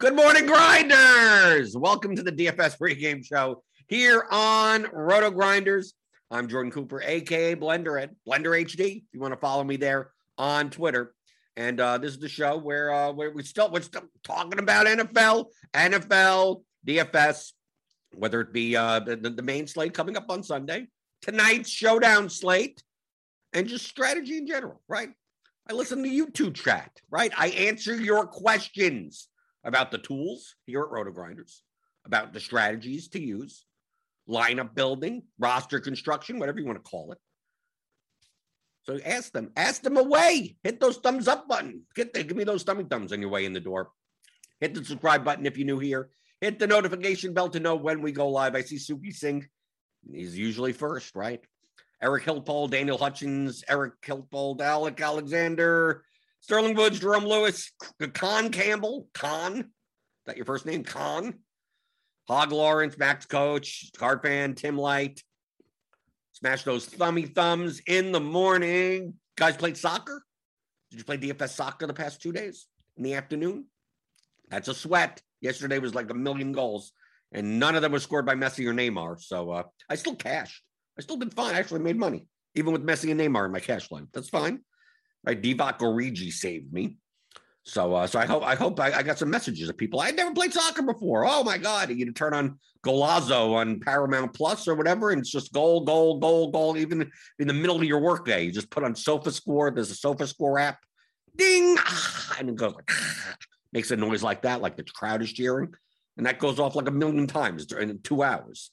Good morning, grinders. Welcome to the DFS pregame show here on Roto Grinders. I'm Jordan Cooper, aka Blender at Blender HD. If you want to follow me there on Twitter. And uh, this is the show where uh, where we still we're still talking about NFL, NFL, DFS, whether it be uh, the, the main slate coming up on Sunday, tonight's showdown slate, and just strategy in general, right? I listen to YouTube chat, right? I answer your questions about the tools here at Roto Grinders, about the strategies to use, lineup building, roster construction, whatever you want to call it. So ask them, ask them away. Hit those thumbs up button. Get the, give me those tummy thumbs on your way in the door. Hit the subscribe button if you're new here. Hit the notification bell to know when we go live. I see Suki Singh. He's usually first, right? Eric Hiltpold, Daniel Hutchins, Eric Hiltpold, Alec Alexander, Sterling Woods, Jerome Lewis, Con Campbell, Con. Is that your first name? Con. Hog Lawrence, Max Coach, Card Fan, Tim Light. Smash those thummy thumbs in the morning. Guys played soccer? Did you play DFS soccer the past two days in the afternoon? That's a sweat. Yesterday was like a million goals, and none of them was scored by Messi or Neymar. So uh, I still cashed. I still did fine. I actually made money, even with Messi and Neymar in my cash line. That's fine. Right? Divock Origi saved me. So, uh, so I hope I hope I, I, got some messages of people. I never played soccer before. Oh my god! You turn on Golazo on Paramount Plus or whatever, and it's just goal, goal, goal, goal. Even in the middle of your workday, you just put on Sofa Score. There's a Sofa Score app. Ding, ah, and it goes like ah, makes a noise like that, like the crowd is cheering, and that goes off like a million times in two hours.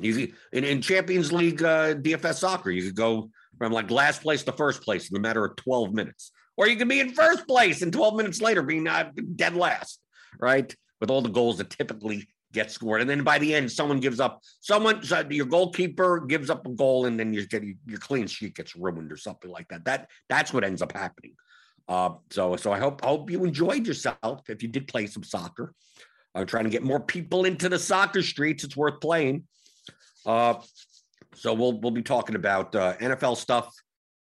You in, in Champions League uh, DFS soccer, you could go from like last place to first place in a matter of 12 minutes. Or you can be in first place and 12 minutes later being dead last, right? With all the goals that typically get scored. And then by the end, someone gives up, someone, so your goalkeeper gives up a goal and then your, your clean sheet gets ruined or something like that. That That's what ends up happening. Uh, so, so I hope hope you enjoyed yourself if you did play some soccer. I'm trying to get more people into the soccer streets. It's worth playing. Uh, so we'll we'll be talking about uh, NFL stuff,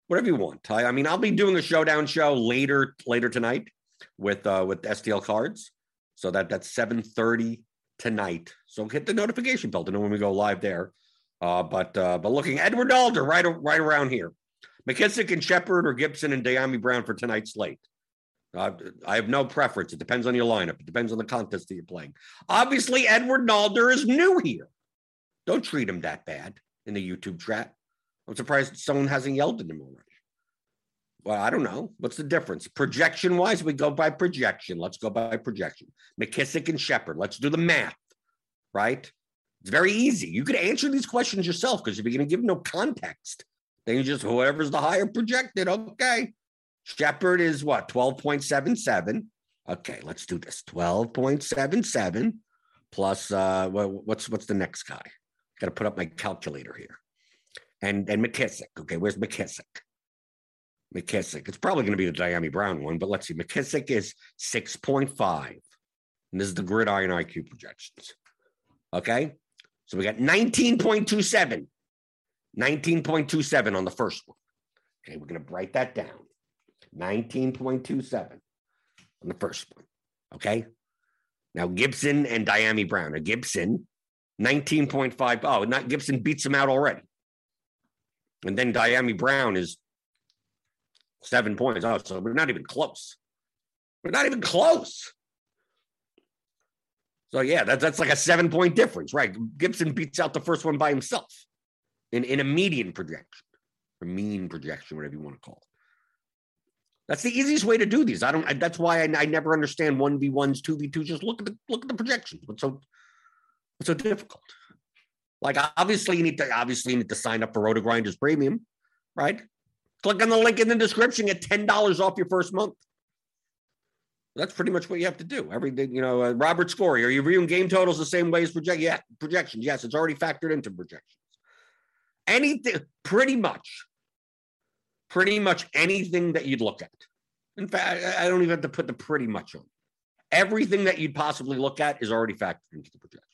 whatever you want. I, I, mean, I'll be doing a showdown show later later tonight with uh, with STL cards. So that that's seven thirty tonight. So hit the notification bell to know when we go live there. Uh, but uh, but looking Edward Alder right right around here, McKissic and Shepard or Gibson and Dyami Brown for tonight's slate. Uh, I have no preference. It depends on your lineup. It depends on the contest that you're playing. Obviously, Edward Nalder is new here. Don't treat him that bad in the YouTube chat. I'm surprised someone hasn't yelled at him already. Well, I don't know. What's the difference? Projection wise, we go by projection. Let's go by projection. McKissic and Shepard. Let's do the math, right? It's very easy. You could answer these questions yourself because if you're going to give no context, then you just whoever's the higher projected. Okay. Shepard is what? 12.77. Okay, let's do this. 12.77 plus uh what's what's the next guy? Got to put up my calculator here. And and McKissic. Okay, where's McKissic? McKissic. It's probably going to be the Dyami Brown one, but let's see. McKissic is 6.5. And this is the gridiron IQ projections. Okay. So we got 19.27. 19.27 on the first one. Okay, we're going to write that down. 19.27 on the first one. Okay. Now Gibson and Dyami Brown. Now Gibson, 19.5. Oh, not Gibson beats him out already. And then Dyami Brown is seven points. Oh, so we're not even close. We're not even close. So yeah, that's that's like a seven point difference, right? Gibson beats out the first one by himself in, in a median projection, or mean projection, whatever you want to call it. That's the easiest way to do these. I don't. I, that's why I, I never understand one v ones, two v two. Just look at the look at the projections. What's so so difficult? Like obviously you need to obviously you need to sign up for Roto Grinders Premium, right? Click on the link in the description. Get ten dollars off your first month. That's pretty much what you have to do. Everything, you know, uh, Robert Scory, are you viewing game totals the same way as project? Yeah, projections. Yes, it's already factored into projections. Anything, pretty much, pretty much anything that you'd look at. In fact, I don't even have to put the pretty much on. Everything that you'd possibly look at is already factored into the projections.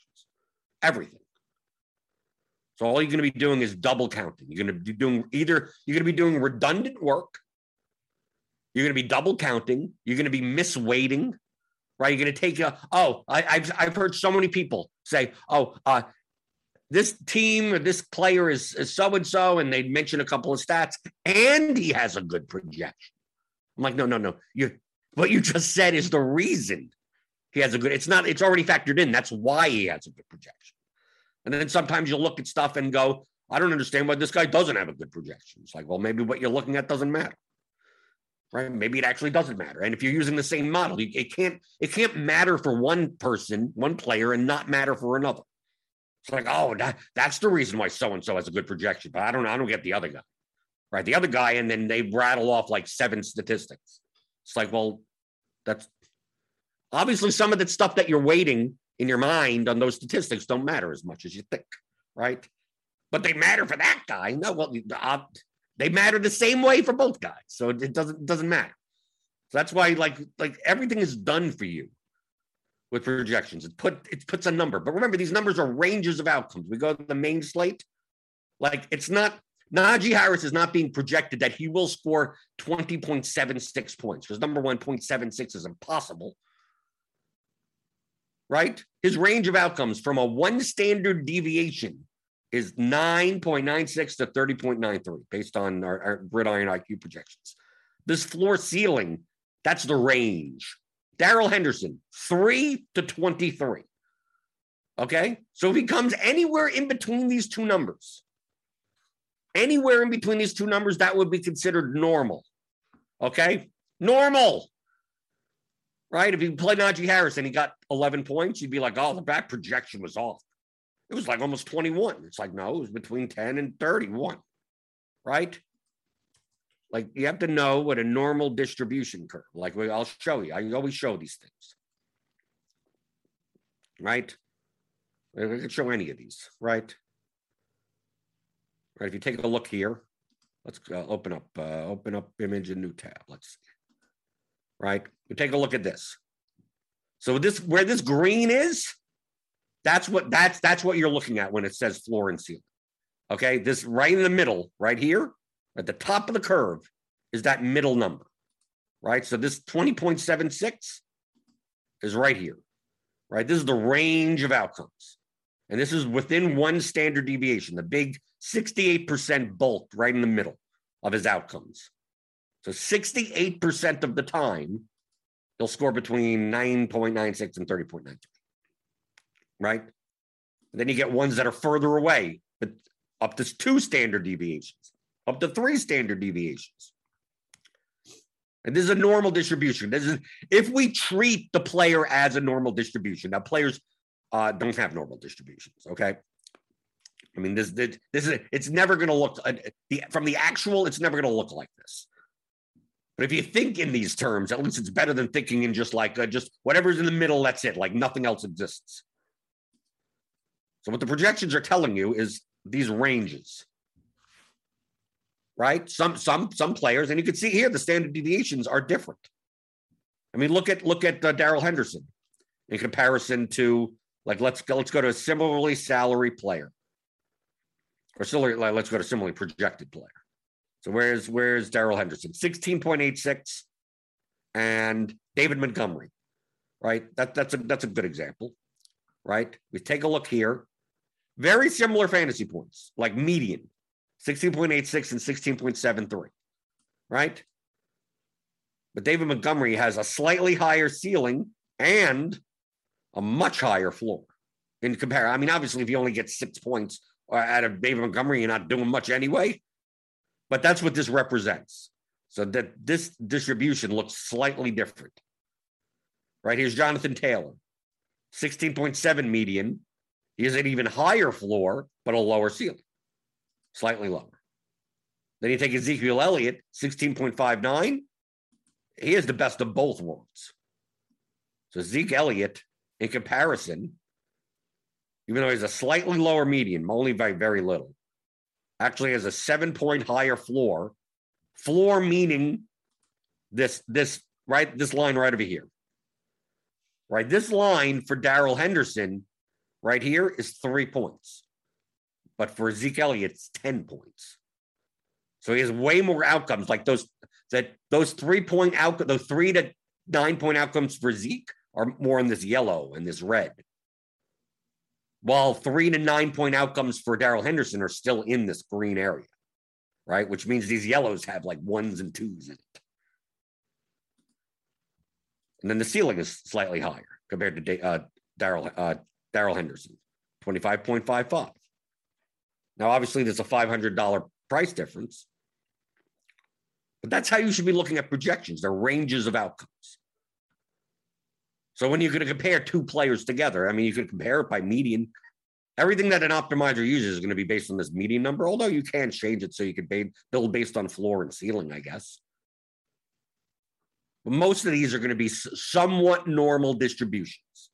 Everything. So all you're going to be doing is double counting. You're going to be doing either you're going to be doing redundant work you're going to be double counting. You're going to be misweighting, right? You're going to take a, oh, I, have I've heard so many people say, oh, uh, this team or this player is so and so, and they mention a couple of stats, and he has a good projection. I'm like, no, no, no. You what you just said is the reason he has a good. It's not. It's already factored in. That's why he has a good projection. And then sometimes you'll look at stuff and go, I don't understand why this guy doesn't have a good projection. It's like, well, maybe what you're looking at doesn't matter right? Maybe it actually doesn't matter. And if you're using the same model, it can't it can't matter for one person, one player, and not matter for another. It's like, oh, that, that's the reason why so and so has a good projection, but I don't know. I don't get the other guy, right? The other guy, and then they rattle off like seven statistics. It's like, well, that's obviously some of the stuff that you're waiting in your mind on those statistics don't matter as much as you think, right? But they matter for that guy. No, well, uh, they matter the same way for both guys. So it doesn't doesn't matter. So that's why like like everything is done for you with projections. It put it puts a number. But remember, these numbers are ranges of outcomes. We go to the main slate. Like it's not Najee Harris is not being projected that he will score 20.76 points because number one, 0.76 is impossible. Right? His range of outcomes from a one standard deviation is 9.96 to 30.93 based on our, our gridiron IQ projections. This floor ceiling, that's the range. Darrell Henderson, 3 to 23. Okay. So if he comes anywhere in between these two numbers, anywhere in between these two numbers, that would be considered normal. Okay. Normal. Right. If you play Najee Harris and he got 11 points, you'd be like, oh, the back projection was off. It was like almost 21. It's like, no, it was between 10 and 31, right? Like you have to know what a normal distribution curve, like I'll show you. I always show these things, right? I can show any of these, right? Right. If you take a look here, let's uh, open up, uh, open up image in new tab. Let's see. Right. We take a look at this. So this where this green is, that's what that's that's what you're looking at when it says floor and ceiling. Okay, this right in the middle, right here, at the top of the curve, is that middle number, right? So this 20.76 is right here, right? This is the range of outcomes. And this is within one standard deviation, the big 68% bulk right in the middle of his outcomes. So 68% of the time, he'll score between 9.96 and 30.93 right? And then you get ones that are further away, but up to two standard deviations, up to three standard deviations. And this is a normal distribution. This is if we treat the player as a normal distribution. Now, players uh, don't have normal distributions. Okay. I mean, this this, this is it's never going to look uh, the from the actual. It's never going to look like this. But if you think in these terms, at least it's better than thinking in just like uh, just whatever's in the middle, that's it, like nothing else exists. So what the projections are telling you is these ranges. Right? Some some some players, and you can see here the standard deviations are different. I mean, look at look at uh, Darrell Henderson in comparison to like let's go let's go to a similarly salary player, or similarly let's go to similarly projected player. So where's where's Darrell Henderson? Sixteen point eight six, and David Montgomery, right? That that's a that's a good example, right? We take a look here. Very similar fantasy points, like median, sixteen point eight six and sixteen point seven three, right? But David Montgomery has a slightly higher ceiling and a much higher floor in comparison. I mean, obviously, if you only get six points uh, out of David Montgomery, you're not doing much anyway. But that's what this represents. So that this distribution looks slightly different. Right here's Jonathan Taylor, 16.7 median. He has an even higher floor, but a lower ceiling, slightly lower. Then you take Ezekiel Elliott, 16.59 he is the best of both worlds. So Zeke Elliott, in comparison, even though he's a slightly lower median, only by very little, actually has a seven point higher floor. Floor meaning this this right this line right over here. Right, this line for Darrell Henderson right here is three points, but for Zeke Elliott, it's ten points. So he has way more outcomes like those that those three point out those three to nine point outcomes for Zeke are more in this yellow and this red. While three to nine point outcomes for Darrell Henderson are still in this green area, right? Which means these yellows have like ones and twos in it. And then the ceiling is slightly higher compared to uh, Darrell uh, Darrell Henderson, 25.55. Now, obviously, there's a $500 price difference, but that's how you should be looking at projections. They're ranges of outcomes. So when you're going to compare two players together, I mean, you could compare it by median. Everything that an optimizer uses is going to be based on this median number, although you can change it so you can build based on floor and ceiling, I guess. But most of these are going to be somewhat normal distributions.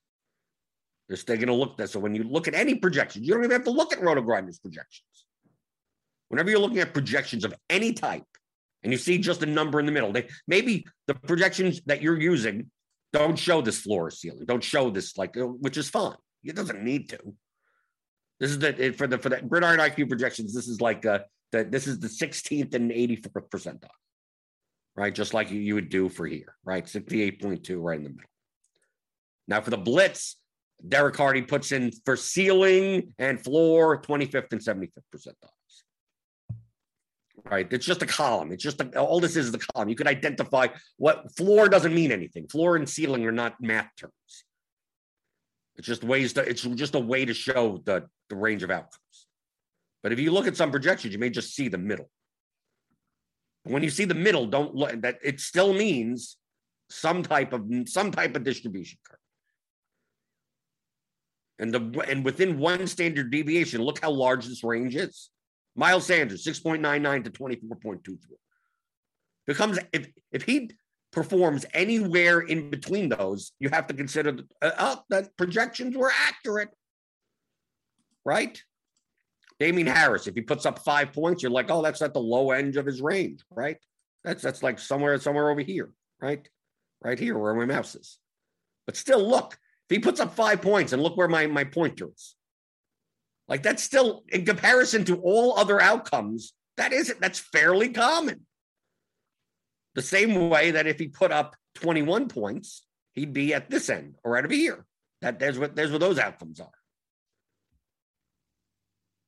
Just taking a look at that. So when you look at any projections, you don't even have to look at RotoGrinders projections. Whenever you're looking at projections of any type, and you see just a number in the middle. They maybe the projections that you're using don't show this floor or ceiling, don't show this like, uh, which is fine. It doesn't need to. This is the for the for the gridiron IQ projections. This is like uh the this is the 16th and 84th percentile, right? Just like you, you would do for here, right? 68.2 right in the middle. Now for the blitz, Derek Carty puts in for ceiling and floor 25th and 75th percentile right? It's just a column. It's just a, all this is, the column. You could identify what floor doesn't mean anything. Floor and ceiling are not math terms. It's just ways to. It's just a way to show the the range of outcomes. But if you look at some projections, you may just see the middle. When you see the middle, don't look that it still means some type of some type of distribution curve. And the and within one standard deviation, look how large this range is. Miles Sanders, 6.99 to 24.24. Becomes if if he performs anywhere in between those, you have to consider uh, oh, that projections were accurate. Right? Damien Harris, if he puts up five points, you're like, oh, that's at the low end of his range, right? That's that's like somewhere, somewhere over here, right? Right here where my mouse is. But still, look, if he puts up five points and look where my, my pointer is, like that's still in comparison to all other outcomes, that isn't that's fairly common. The same way that if he put up 21 points, he'd be at this end or right over here. That there's what there's what those outcomes are.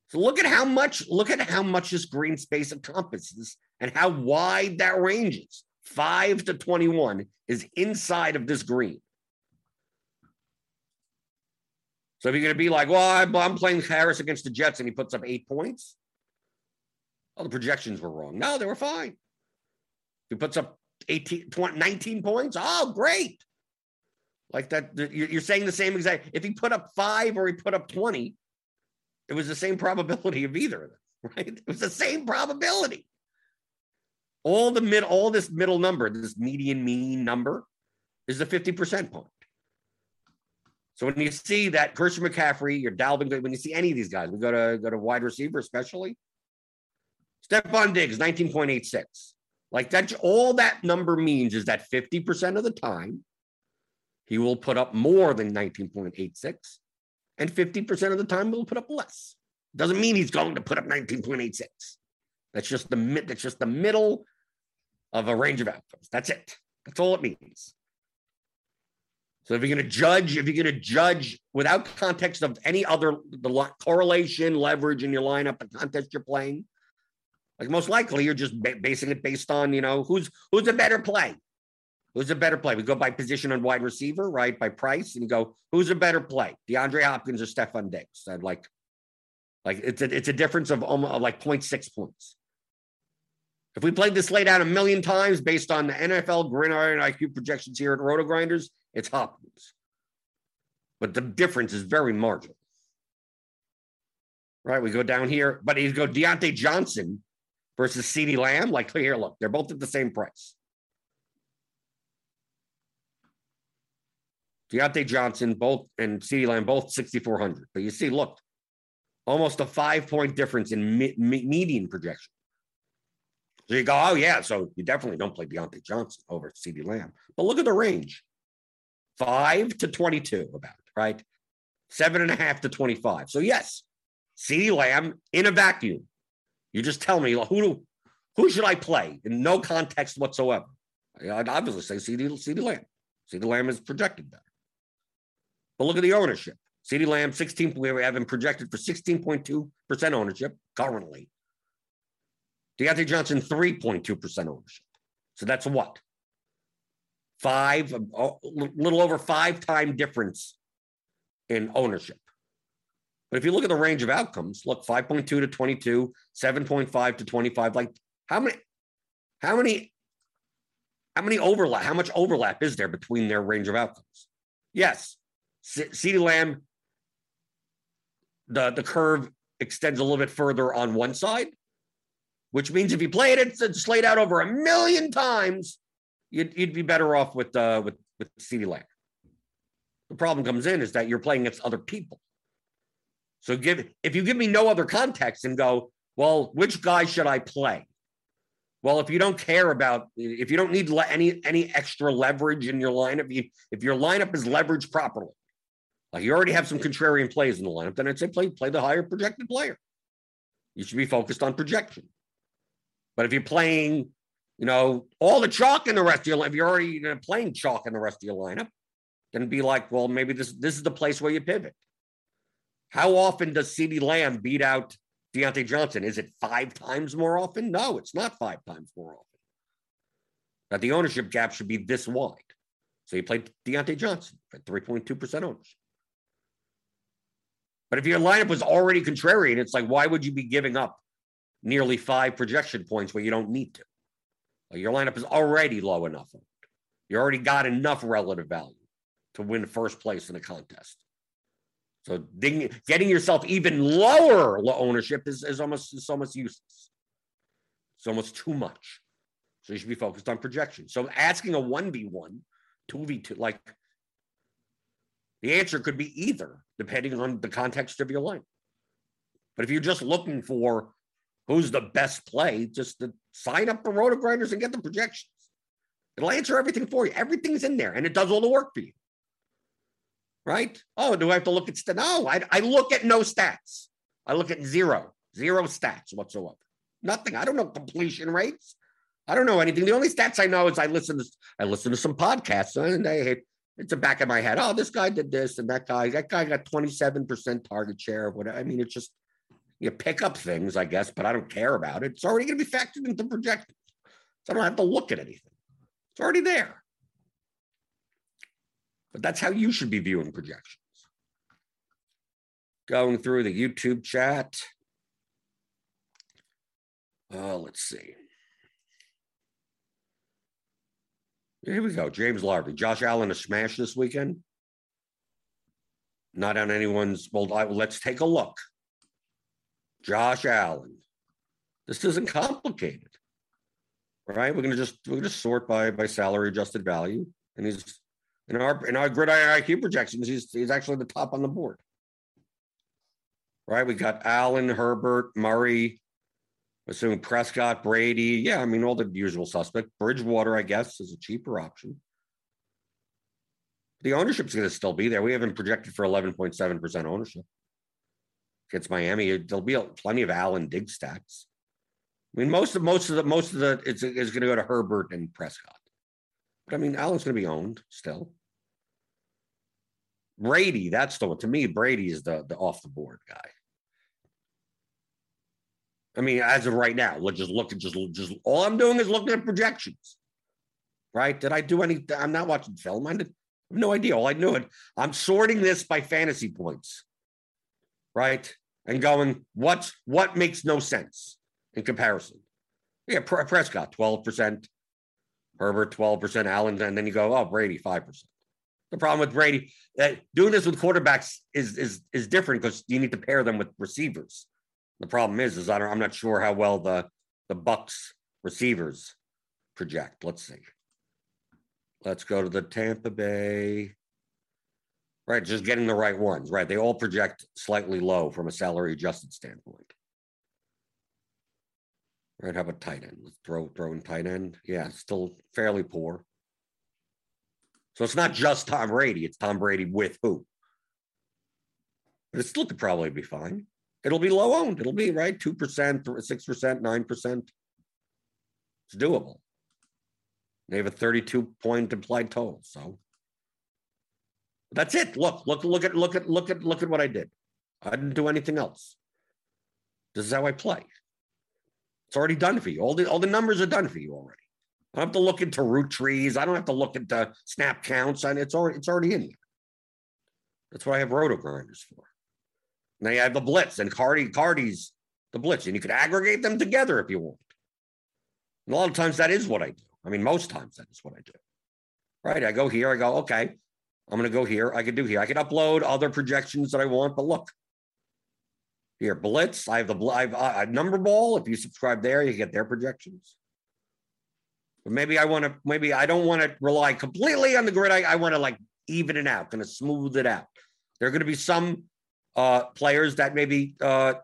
So look at how much, look at how much this green space encompasses and how wide that range is. Five to 21 is inside of this green. So if you're going to be like, well, I'm playing Harris against the Jets and he puts up eight points, oh, the projections were wrong. No, they were fine. He puts up 18, 20, 19 points, oh, great. Like that, you're saying the same exact. If he put up five or he put up 20, it was the same probability of either of them, right? It was the same probability. All the mid, all this middle number, this median mean number, is the 50% point. So when you see that Christian McCaffrey, your Dalvin, when you see any of these guys, we go to go to wide receiver, especially. Stefon Diggs, 19.86. Like that, all that number means is that 50% of the time he will put up more than 19.86, and 50% of the time he'll put up less. Doesn't mean he's going to put up 19.86. That's just the mid, that's just the middle of a range of outcomes. That's it. That's all it means. So if you're going to judge, if you're going to judge without context of any other the correlation, leverage in your lineup, the contest you're playing, like most likely you're just basing it based on you know who's who's a better play, who's a better play. We go by position on wide receiver, right? By price, and you go who's a better play, DeAndre Hopkins or Stefon Diggs. I'd like, like it's a, it's a difference of almost like 0.6 points. If we played this laid out a million times based on the NFL Gridiron IQ projections here at Roto Grinders, it's Hopkins. But the difference is very marginal. Right? We go down here, but you go Diontae Johnson versus CeeDee Lamb. Like here, look, they're both at the same price. Diontae Johnson, both and CeeDee Lamb, both 6,400. But you see, look, almost a five point difference in me- me- median projection. So you go, oh, yeah. So you definitely don't play Diontae Johnson over CeeDee Lamb. But look at the range five to 22, about right? Seven and a half to 25. So, yes, CeeDee Lamb in a vacuum. You just tell me who who should I play in no context whatsoever. I'd obviously say CeeDee, Lamb. CeeDee Lamb is projected better. But look at the ownership. CeeDee Lamb, 16, we have him projected for 16.2% ownership currently. Diontae Johnson, 3.2% ownership. So that's what? Five, a little over five time difference in ownership. But if you look at the range of outcomes, look 5.2 to 22, 7.5 to 25. Like how many, how many, how many overlap, how much overlap is there between their range of outcomes? Yes. CeeDee Lamb, the, the curve extends a little bit further on one side, which means if you play it, it's, it's laid out over a million times, you'd, you'd be better off with uh, with with CeeDee Lamb. The problem comes in is that you're playing against other people. So give if you give me no other context and go, well, which guy should I play? Well, if you don't care about, if you don't need any any extra leverage in your lineup, you, if your lineup is leveraged properly, like you already have some contrarian plays in the lineup, then I'd say play play the higher projected player. You should be focused on projection. But if you're playing, you know, all the chalk in the rest of your, if you're already playing chalk in the rest of your lineup, then be like, well, maybe this this is the place where you pivot. How often does CeeDee Lamb beat out Diontae Johnson? Is it five times more often? No, it's not five times more often. That the ownership gap should be this wide. So you play Diontae Johnson at 3.2% ownership. But if your lineup was already contrarian, it's like, why would you be giving up nearly five projection points where you don't need to? Your lineup is already low enough. You already got enough relative value to win first place in a contest. So getting yourself even lower ownership is, is almost is almost useless. It's almost too much. So you should be focused on projection. So asking a 1v1, 2v2, like the answer could be either, depending on the context of your line. But if you're just looking for who's the best play, just to sign up for Roto Grinders and get the projections. It'll answer everything for you. Everything's in there and it does all the work for you right? Oh, do I have to look at st- no? I, I look at no stats. I look at zero, zero stats whatsoever. Nothing. I don't know completion rates. I don't know anything. The only stats I know is I listen to I listen to some podcasts and I it's the back of my head. Oh, this guy did this and that guy. That guy got twenty seven percent target share. What I mean, it's just you pick up things, I guess, but I don't care about it. It's already going to be factored into projections, so I don't have to look at anything. It's already there. But that's how you should be viewing projections. Going through the YouTube chat. Uh, let's see. Here we go. James Larvey. Josh Allen a smash this weekend. Not on anyone's. Well, let's take a look. Josh Allen. This isn't complicated. right? We're gonna just we're gonna sort by by salary adjusted value, and he's in our in our gridiron IQ projections, he's he's actually the top on the board. Right? We got Allen, Herbert, Murray, assuming Prescott, Brady. Yeah, I mean all the usual suspect. Bridgewater, I guess, is a cheaper option. The ownership's going to still be there. We haven't projected for 11.7% ownership against Miami. There'll be plenty of Allen Diggs stacks. I mean, most of most of the most of the it's is going to go to Herbert and Prescott. But I mean, Allen's going to be owned still. Brady, that's the one. To me, Brady is the the off the board guy. I mean, as of right now, let's just look at just just all I'm doing is looking at projections. Right? Did I do any? I'm not watching film. I have no idea. All I knew it. I'm sorting this by fantasy points. Right? And going, what what makes no sense in comparison? Yeah, Prescott, 12%, Herbert, 12%, Allen, and then you go, oh, Brady, 5%. The problem with Brady, uh, doing this with quarterbacks is is is different because you need to pair them with receivers. The problem is, is I am not sure how well the the Bucs receivers project. Let's see. Let's go to the Tampa Bay. Right, just getting the right ones. Right, they all project slightly low from a salary adjusted standpoint. Right, how about tight end? Let's throw throw in tight end. Yeah, still fairly poor. So it's not just Tom Brady, it's Tom Brady with who? But it still could probably be fine. It'll be low owned. It'll be right 2%, 6%, 9%. It's doable. They have a 32 point implied total. So that's it. Look, look, look at, look at, look at, look at what I did. I didn't do anything else. This is how I play. It's already done for you. All the all the numbers are done for you already. I don't have to look into route trees. I don't have to look into snap counts. And it's already it's already in here. That's what I have roto grinders for. Now you have the blitz and Carty Carty's the blitz, and you could aggregate them together if you want. And a lot of times that is what I do. I mean, most times that is what I do. Right? I go here. I go okay. I'm going to go here. I could do here. I could upload other projections that I want, but look. Here, Blitz. I have the I have number ball. If you subscribe there, you get their projections. But maybe I want to, maybe I don't want to rely completely on the grid. I, I want to like even it out, kind of smooth it out. There are going to be some uh, players that maybe uh,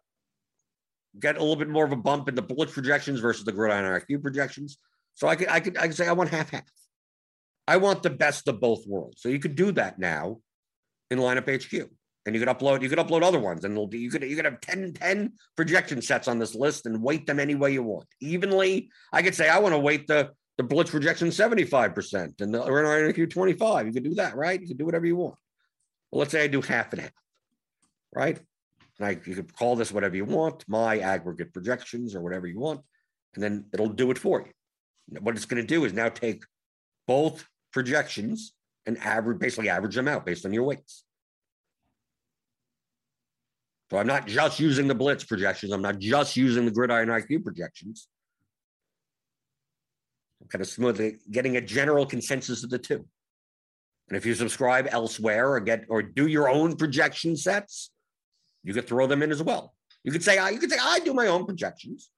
get a little bit more of a bump in the Blitz projections versus the gridiron IQ projections. So I could, I could, I could say I want half half. I want the best of both worlds. So you could do that now in lineup HQ. And you could upload, you could upload other ones, and you could you could have 10, 10 projection sets on this list and weight them any way you want. Evenly, I could say I want to weight the the blitz projection 75% and the RNIQ 25. You could do that, right? You can do whatever you want. Well, let's say I do half and half, right? And I, you could call this whatever you want, my aggregate projections or whatever you want, and then it'll do it for you. What it's going to do is now take both projections and average, basically average them out based on your weights. So I'm not just using the blitz projections. I'm not just using the gridiron IQ projections I'm kind of smoothly getting a general consensus of the two. And if you subscribe elsewhere or get or do your own projection sets, you could throw them in as well. You could say, I you could say, I do my own projections.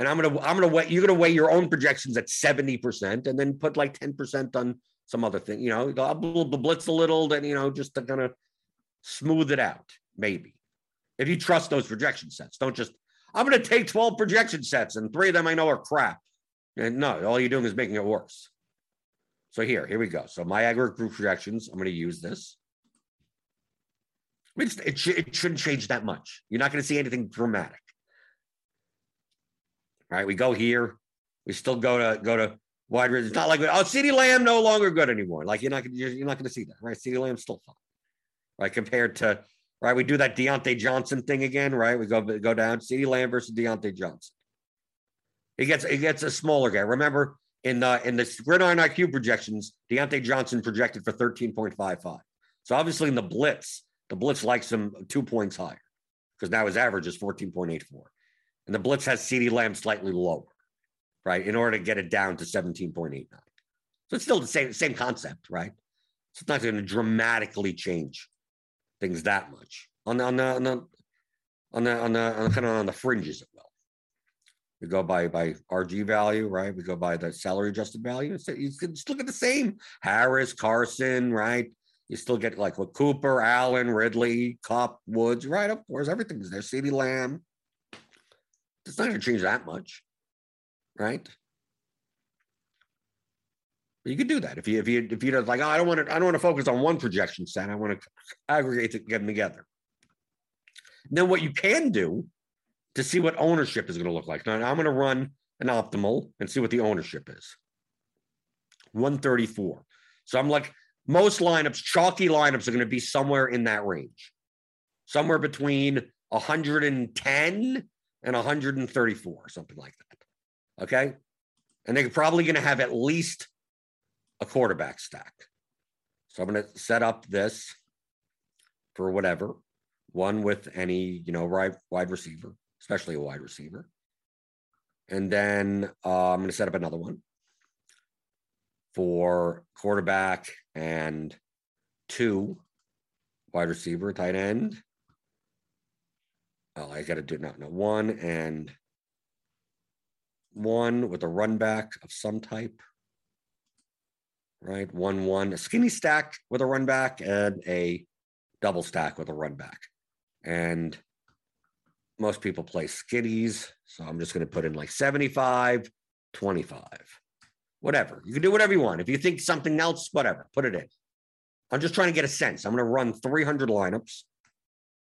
And I'm gonna, I'm gonna weigh, you're gonna weigh your own projections at 70% and then put like 10% on some other thing, you know, I'll blitz a little, then you know, just to kind of smooth it out, maybe. If you trust those projection sets, don't just, I'm gonna take 12 projection sets and three of them I know are crap. And no, all you're doing is making it worse. So here, here we go. So my aggregate group projections, I'm to use this. It's, it, sh- it shouldn't change that much. You're not going to see anything dramatic. Right, we go here. We still go to go to wide. It's not like oh, CeeDee Lamb no longer good anymore. Like you're not gonna, you're not going to see that, right? CeeDee Lamb's still fine, right? Compared to right, we do that Diontae Johnson thing again, right? We go go down CeeDee Lamb versus Diontae Johnson. He gets he gets a smaller guy. Remember in the in the gridiron IQ projections, Diontae Johnson projected for 13.55. So obviously in the blitz, the blitz likes him two points higher because now his average is 14.84. And the blitz has CeeDee Lamb slightly lower, right? In order to get it down to 17.89. So it's still the same, same concept, right? So it's not going to dramatically change things that much on the on the on the on the on the, on the kind of on the fringes it will. We go by by RG value, right? We go by the salary adjusted value. So you can look at the same Harris, Carson, right? You still get like with Cooper, Allen, Ridley, Kupp, Woods, right? Of course, everything's there. CeeDee Lamb. It's not going to change that much, right? But you could do that if you if you if you don't like. Oh, I don't want to. I don't want to focus on one projection set. I want to aggregate them together. then what you can do to see what ownership is going to look like. Now I'm going to run an optimal and see what the ownership is. 134. So I'm like most lineups, chalky lineups are going to be somewhere in that range, somewhere between 110 and 134, something like that. Okay. And they're probably going to have at least a quarterback stack. So I'm going to set up this for whatever one with any, you know, wide receiver, especially a wide receiver. And then uh, I'm going to set up another one for quarterback and two wide receiver, tight end. Oh, I got to do no, no one and one with a run back of some type. Right, one one a skinny stack with a run back and a double stack with a run back, and most people play skitties. So I'm just going to put in like 75, 25, whatever. You can do whatever you want. If you think something else, whatever, put it in. I'm just trying to get a sense. I'm going to run 300 lineups,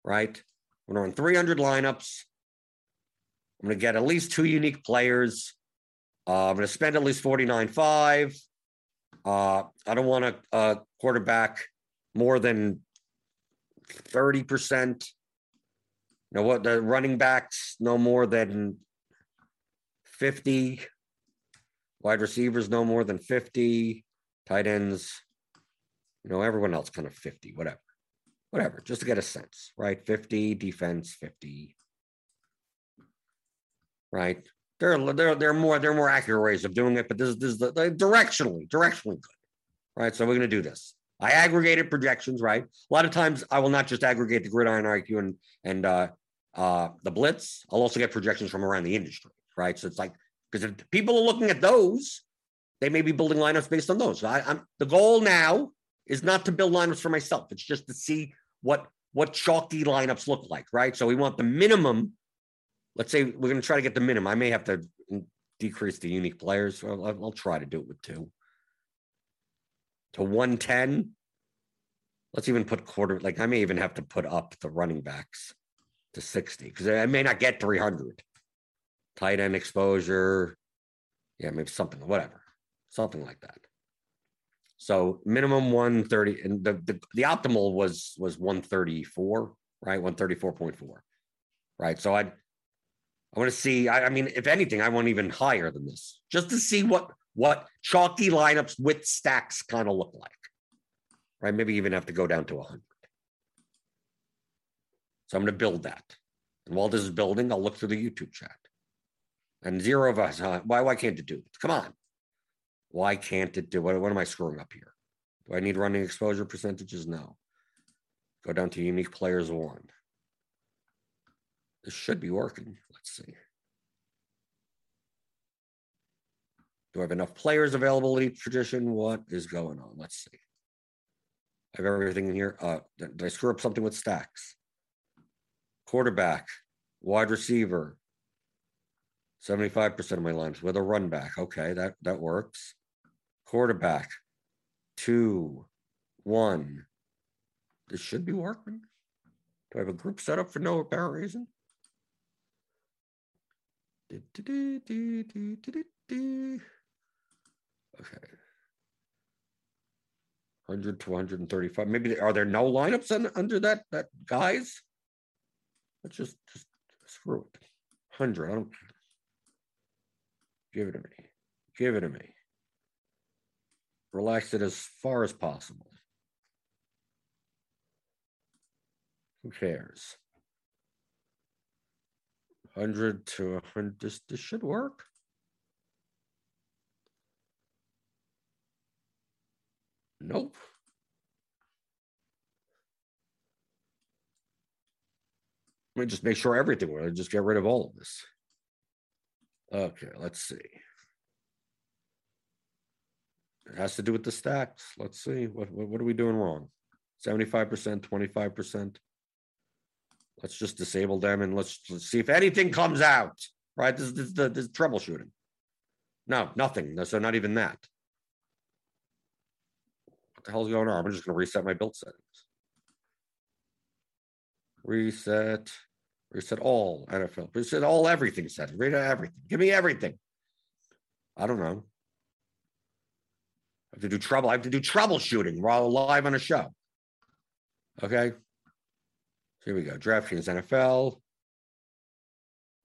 right? I'm going to run 300 lineups. I'm going to get at least two unique players. Uh, I'm going to spend at least 49.5. Uh, I don't want a, a quarterback more than 30%. You know what? The running backs no more than 50. Wide receivers no more than 50. Tight ends, you know, everyone else kind of 50, whatever. Whatever, just to get a sense, right? 50, defense, 50. Right? There are there, there are more there are more accurate ways of doing it, but this, this is the, the directionally, directionally good. Right. So we're gonna do this. I aggregated projections, right? A lot of times I will not just aggregate the gridiron IQ and and uh, uh, the blitz. I'll also get projections from around the industry, right? So it's like because if people are looking at those, they may be building lineups based on those. So I, I'm the goal now is not to build lineups for myself. It's just to see what what chalky lineups look like, right? So we want the minimum. Let's say we're going to try to get the minimum. I may have to decrease the unique players. I'll, I'll try to do it with two to 110. Let's even put quarter, like I may even have to put up the running backs to 60 because I may not get 300. Tight end exposure. Yeah, maybe something, whatever, something like that. So minimum 130, and the, the, the optimal was was 134, right? 134.4. Right. So I'd I want to see. I, I mean, if anything, I want even higher than this, just to see what what chalky lineups with stacks kind of look like. Right? Maybe even have to go down to 100. So I'm going to build that. And while this is building, I'll look through the YouTube chat. And zero of us, huh? why, why can't it do it? Come on. Why can't it do what, what am I screwing up here? Do I need running exposure percentages? No. Go down to unique players one. This should be working. Let's see. Do I have enough players available in each tradition? What is going on? Let's see. I have everything in here. Uh, did I screw up something with stacks? Quarterback, wide receiver, 75% of my lines with a run back. Okay, that, that works. Quarterback, two, one. This should be working. Do I have a group set up for no apparent reason? Okay. 100 to 135. Maybe are there no lineups in, under that that guys? Let's just just screw it. 100. I don't. Give it to me. Give it to me. Relax it as far as possible. Who cares? 100 to 100. This, this should work. Nope. Let me just make sure everything will just get rid of all of this. Okay, let's see. It has to do with the stacks. Let's see. What what, what are we doing wrong? 75%, 25%. Let's just disable them and let's, let's see if anything comes out. Right? This, this, this, this troubleshooting. No, nothing. So not even that. What the hell's going on? I'm just gonna reset my build settings. Reset, reset all NFL, reset all everything settings, reset everything. Give me everything. I don't know. I have to do trouble. I have to do troubleshooting while live on a show. Okay. Here we go. DraftKings NFL.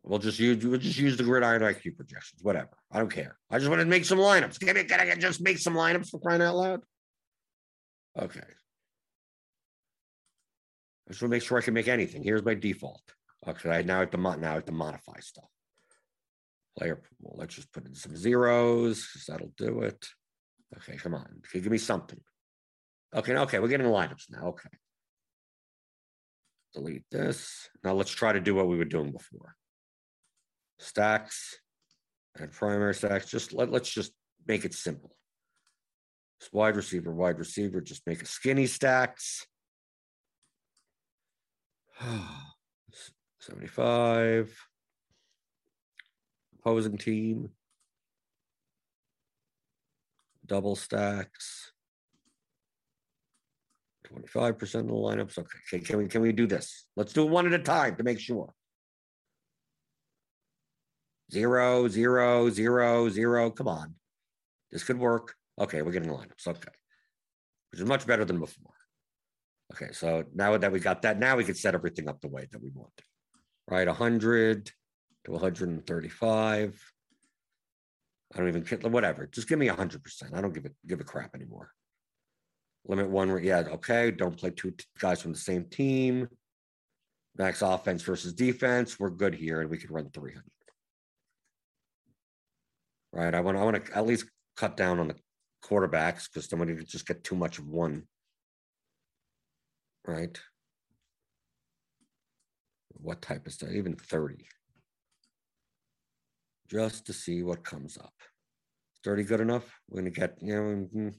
We'll just use we'll just use the gridiron IQ projections. Whatever. I don't care. I just want to make some lineups. Can I, can I just make some lineups for crying out loud? Okay. I just want to make sure I can make anything. Here's my default. Okay, I now have to now I have to modify stuff. Player pool. Let's just put in some zeros that'll do it. Okay, come on. Okay, give me something. Okay, okay, we're getting the lineups now. Okay. Delete this. Now let's try to do what we were doing before. Stacks and primary stacks. Just let, let's just make it simple. It's wide receiver, wide receiver. Just make a skinny stacks. 75. Opposing team. Double stacks. 25% of the lineups. Okay. Can we can we do this? Let's do it one at a time to make sure. Zero, zero, zero, zero. Come on. This could work. Okay, we're getting lineups. Okay. Which is much better than before. Okay, so now that we got that, now we can set everything up the way that we want. Right, 100 to 135. I don't even care, whatever. Just give me 100%. I don't give a give a crap anymore. Limit one, yeah, okay. Don't play two guys from the same team. Max offense versus defense. We're good here, and we can run 300. Right, I want I want to at least cut down on the quarterbacks because somebody could just get too much of one. Right. What type of stuff? Even 30. Just to see what comes up. 30 good enough? We're gonna get, you know. mm,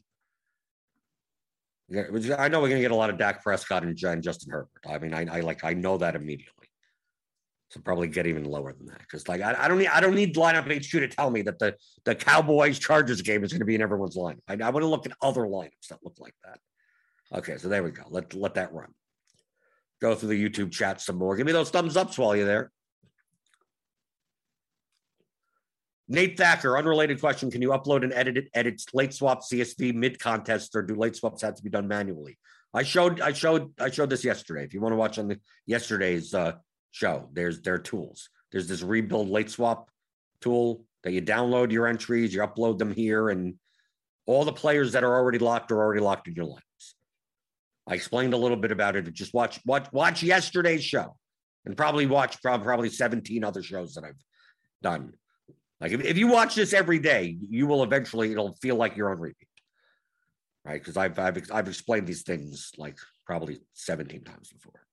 Yeah, I know we're gonna get a lot of Dak Prescott and and Justin Herbert. I mean, I, I like I know that immediately. So probably get even lower than that. Because like I, I don't need I don't need lineup HQ to tell me that the the Cowboys Chargers game is going to be in everyone's lineup. I, I want to look at other lineups that look like that. Okay, so there we go. Let let that run. Go through the YouTube chat some more. Give me those thumbs ups while you're there. Nate Thacker, unrelated question. Can you upload and edit it, edit late swap CSV mid contest, or do late swaps have to be done manually? I showed, I showed, I showed this yesterday. If you want to watch on the yesterday's uh, show, there's their tools. There's this rebuild late swap tool that you download your entries, you upload them here, and all the players that are already locked are already locked in your lineups. I explained a little bit about it. Just watch, watch, watch yesterday's show, and probably watch prob- probably 17 other shows that I've done. Like if, if you watch this every day, you will eventually it'll feel like you're on repeat, right? Because I've I've I've explained these things like probably 17 times before,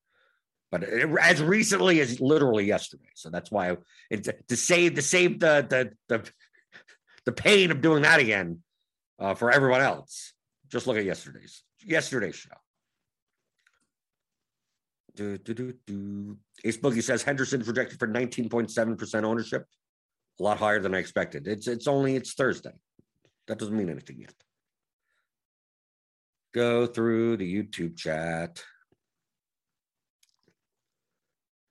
but it- as recently as literally yesterday. So that's why it, to save to save the the the the pain of doing that again uh, for everyone else. Just look at yesterday's yesterday's show. Do, do, do, do. Ace Boogie says Henderson's projected for 19.7% ownership a lot higher than I expected. It's it's only it's Thursday. That doesn't mean anything yet. Go through the YouTube chat.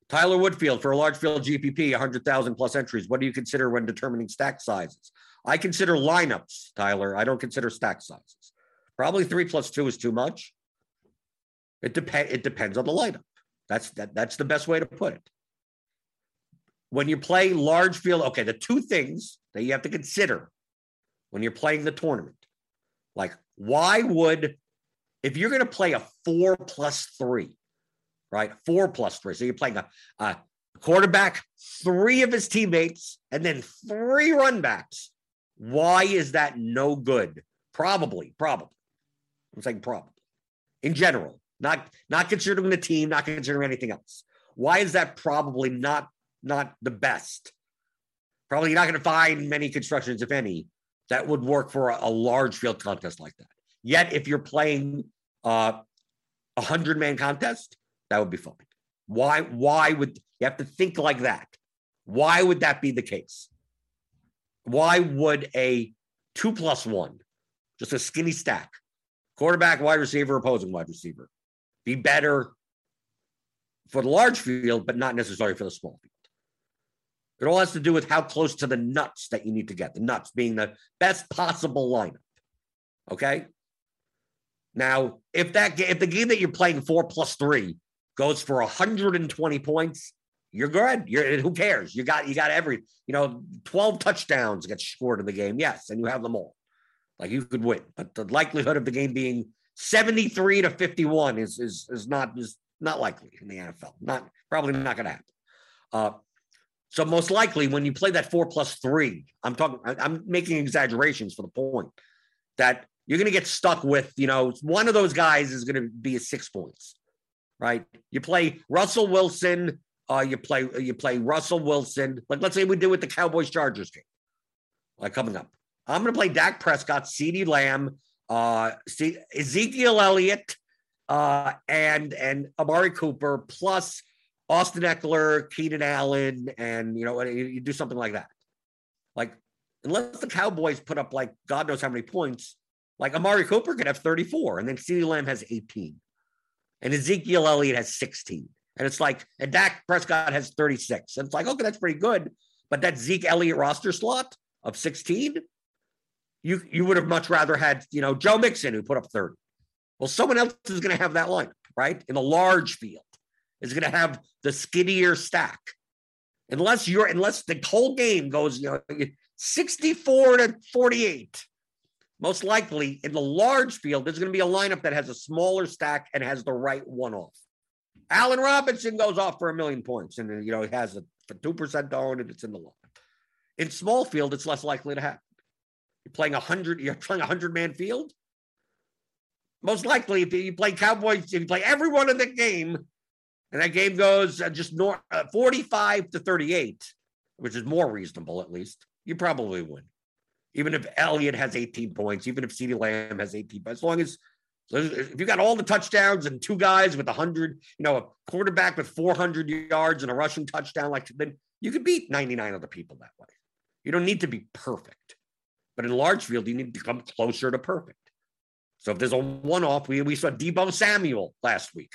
Tyler Woodfield for a large field GPP, 100,000 plus entries. What do you consider when determining stack sizes? I consider lineups, Tyler. I don't consider stack sizes. Probably three plus two is too much. It depend. It depends on the lineup. That's that. That's the best way to put it when you play large field, okay, the two things that you have to consider when you're playing the tournament, like why would, if you're going to play a four plus three, right? Four plus three. So you're playing a, a quarterback, three of his teammates, and then three run backs. Why is that no good? Probably, probably. I'm saying probably. In general, not not considering the team, not considering anything else. Why is that probably not not the best Probably you're not going to find many constructions, if any, that would work for a, a large field contest like that. Yet, if you're playing uh, a hundred man contest, that would be fine. Why? Why would you have to think like that? Why would that be the case? Why would a two plus one, just a skinny stack, quarterback, wide receiver, opposing wide receiver, be better for the large field, but not necessarily for the small field? It all has to do with how close to the nuts that you need to get. The nuts being the best possible lineup. Okay. Now, if that if the game that you're playing four plus three goes for 120 points, you're good. You're who cares? You got you got every you know 12 touchdowns get scored in the game. Yes, and you have them all. Like you could win, but the likelihood of the game being 73 to 51 is is is not is not likely in the NFL. Not probably not going to happen. Uh, so most likely when you play that four plus three, I'm talking, I'm making exaggerations for the point that you're going to get stuck with, you know, one of those guys is going to be a six points, right? You play Russell Wilson, uh, you play you play Russell Wilson. Like let's say we do with the Cowboys Chargers game, like coming up. I'm going to play Dak Prescott, CeeDee Lamb, uh, Ezekiel Elliott, uh, and and Amari Cooper plus Austin Ekeler, Keenan Allen, and you know, you, you do something like that. Like, unless the Cowboys put up like God knows how many points, like Amari Cooper could have 34, and then CeeDee Lamb has 18, and Ezekiel Elliott has 16. And it's like, and Dak Prescott has 36. And it's like, okay, that's pretty good. But that Zeke Elliott roster slot of 16, you you would have much rather had, you know, Joe Mixon who put up 30. Well, someone else is going to have that lineup, right? In a large field is going to have the skinnier stack. Unless you're, unless the whole game goes, you know, 64 to 48. Most likely in the large field, there's going to be a lineup that has a smaller stack and has the right one off. Allen Robinson goes off for a million points and, you know, he has a 2% own and it's in the line. In small field, it's less likely to happen. You're playing a hundred, you're playing a hundred man field. Most likely, if you play Cowboys, if you play everyone in the game, and that game goes uh, just north, uh, 45 to 38, which is more reasonable at least, you probably win. Even if Elliott has 18 points, even if CeeDee Lamb has 18, but as long as if you got all the touchdowns and two guys with 100, you know, a quarterback with 400 yards and a rushing touchdown, like then you could beat 99 other people that way. You don't need to be perfect, but in large field, you need to come closer to perfect. So if there's a one off, we, we saw Deebo Samuel last week.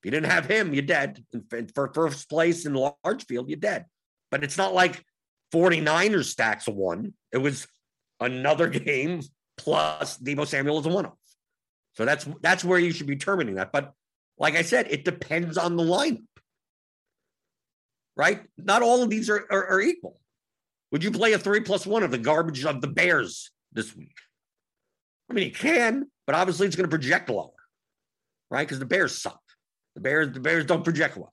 If you didn't have him, you're dead. And for first place in large field, you're dead. But it's not like 49ers stacks a one. It was another game plus Deebo Samuel is a one-off. So that's that's where you should be terminating that. But like I said, it depends on the lineup. Right? Not all of these are, are, are equal. Would you play a three plus one of the garbage of the Bears this week? I mean, you can, but obviously it's going to project lower, right? Because the Bears suck. The Bears, the Bears don't project well.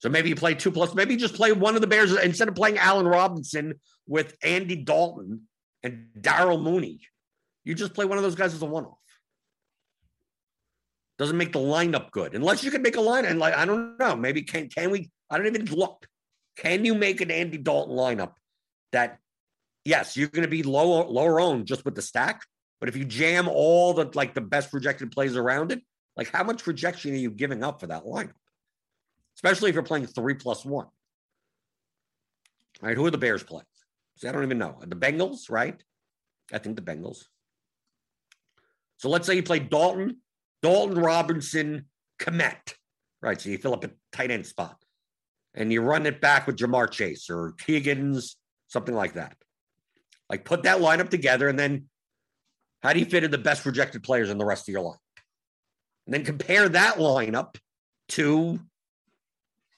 So maybe you play two plus, maybe you just play one of the Bears instead of playing Allen Robinson with Andy Dalton and Darnell Mooney. You just play one of those guys as a one-off. Doesn't make the lineup good. Unless you can make a line and like, I don't know, maybe can can we I don't even look. Can you make an Andy Dalton lineup that yes, you're going to be low lower owned just with the stack, but if you jam all the like the best projected plays around it, like how much projection are you giving up for that lineup? Especially if you're playing three plus one. All right, who are the Bears playing? See, I don't even know. The Bengals, right? I think the Bengals. So let's say you play Dalton, Dalton Robinson, Kmet, right? So you fill up a tight end spot and you run it back with Ja'Marr Chase or Keegan's, something like that. Like put that lineup together and then how do you fit in the best projected players in the rest of your line? And then compare that lineup to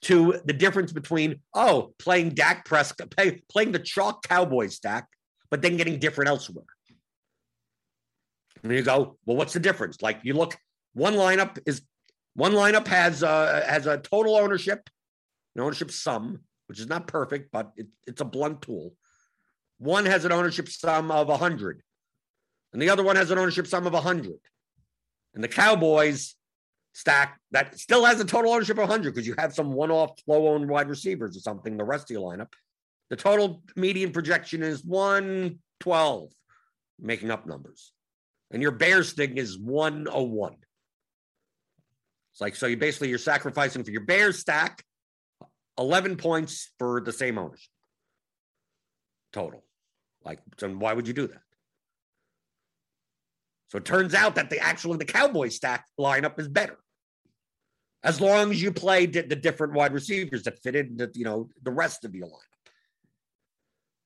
to the difference between oh playing Dak Prescott play, playing the chalk Cowboys stack, but then getting different elsewhere. And you go, well, what's the difference? Like you look, one lineup is one lineup has uh, has a total ownership, an ownership sum, which is not perfect, but it, it's a blunt tool. One has an ownership sum of 100, and the other one has an ownership sum of 100. And the Cowboys stack that still has a total ownership of 100 because you have some one-off low owned wide receivers or something. The rest of your lineup, the total median projection is 112, making up numbers, and your Bears thing is 101. It's like so you basically you're sacrificing for your Bears stack 11 points for the same ownership total. Like, so why would you do that? So it turns out that the actually the Cowboy stack lineup is better. As long as you play the, different wide receivers that fit into you know the rest of your lineup.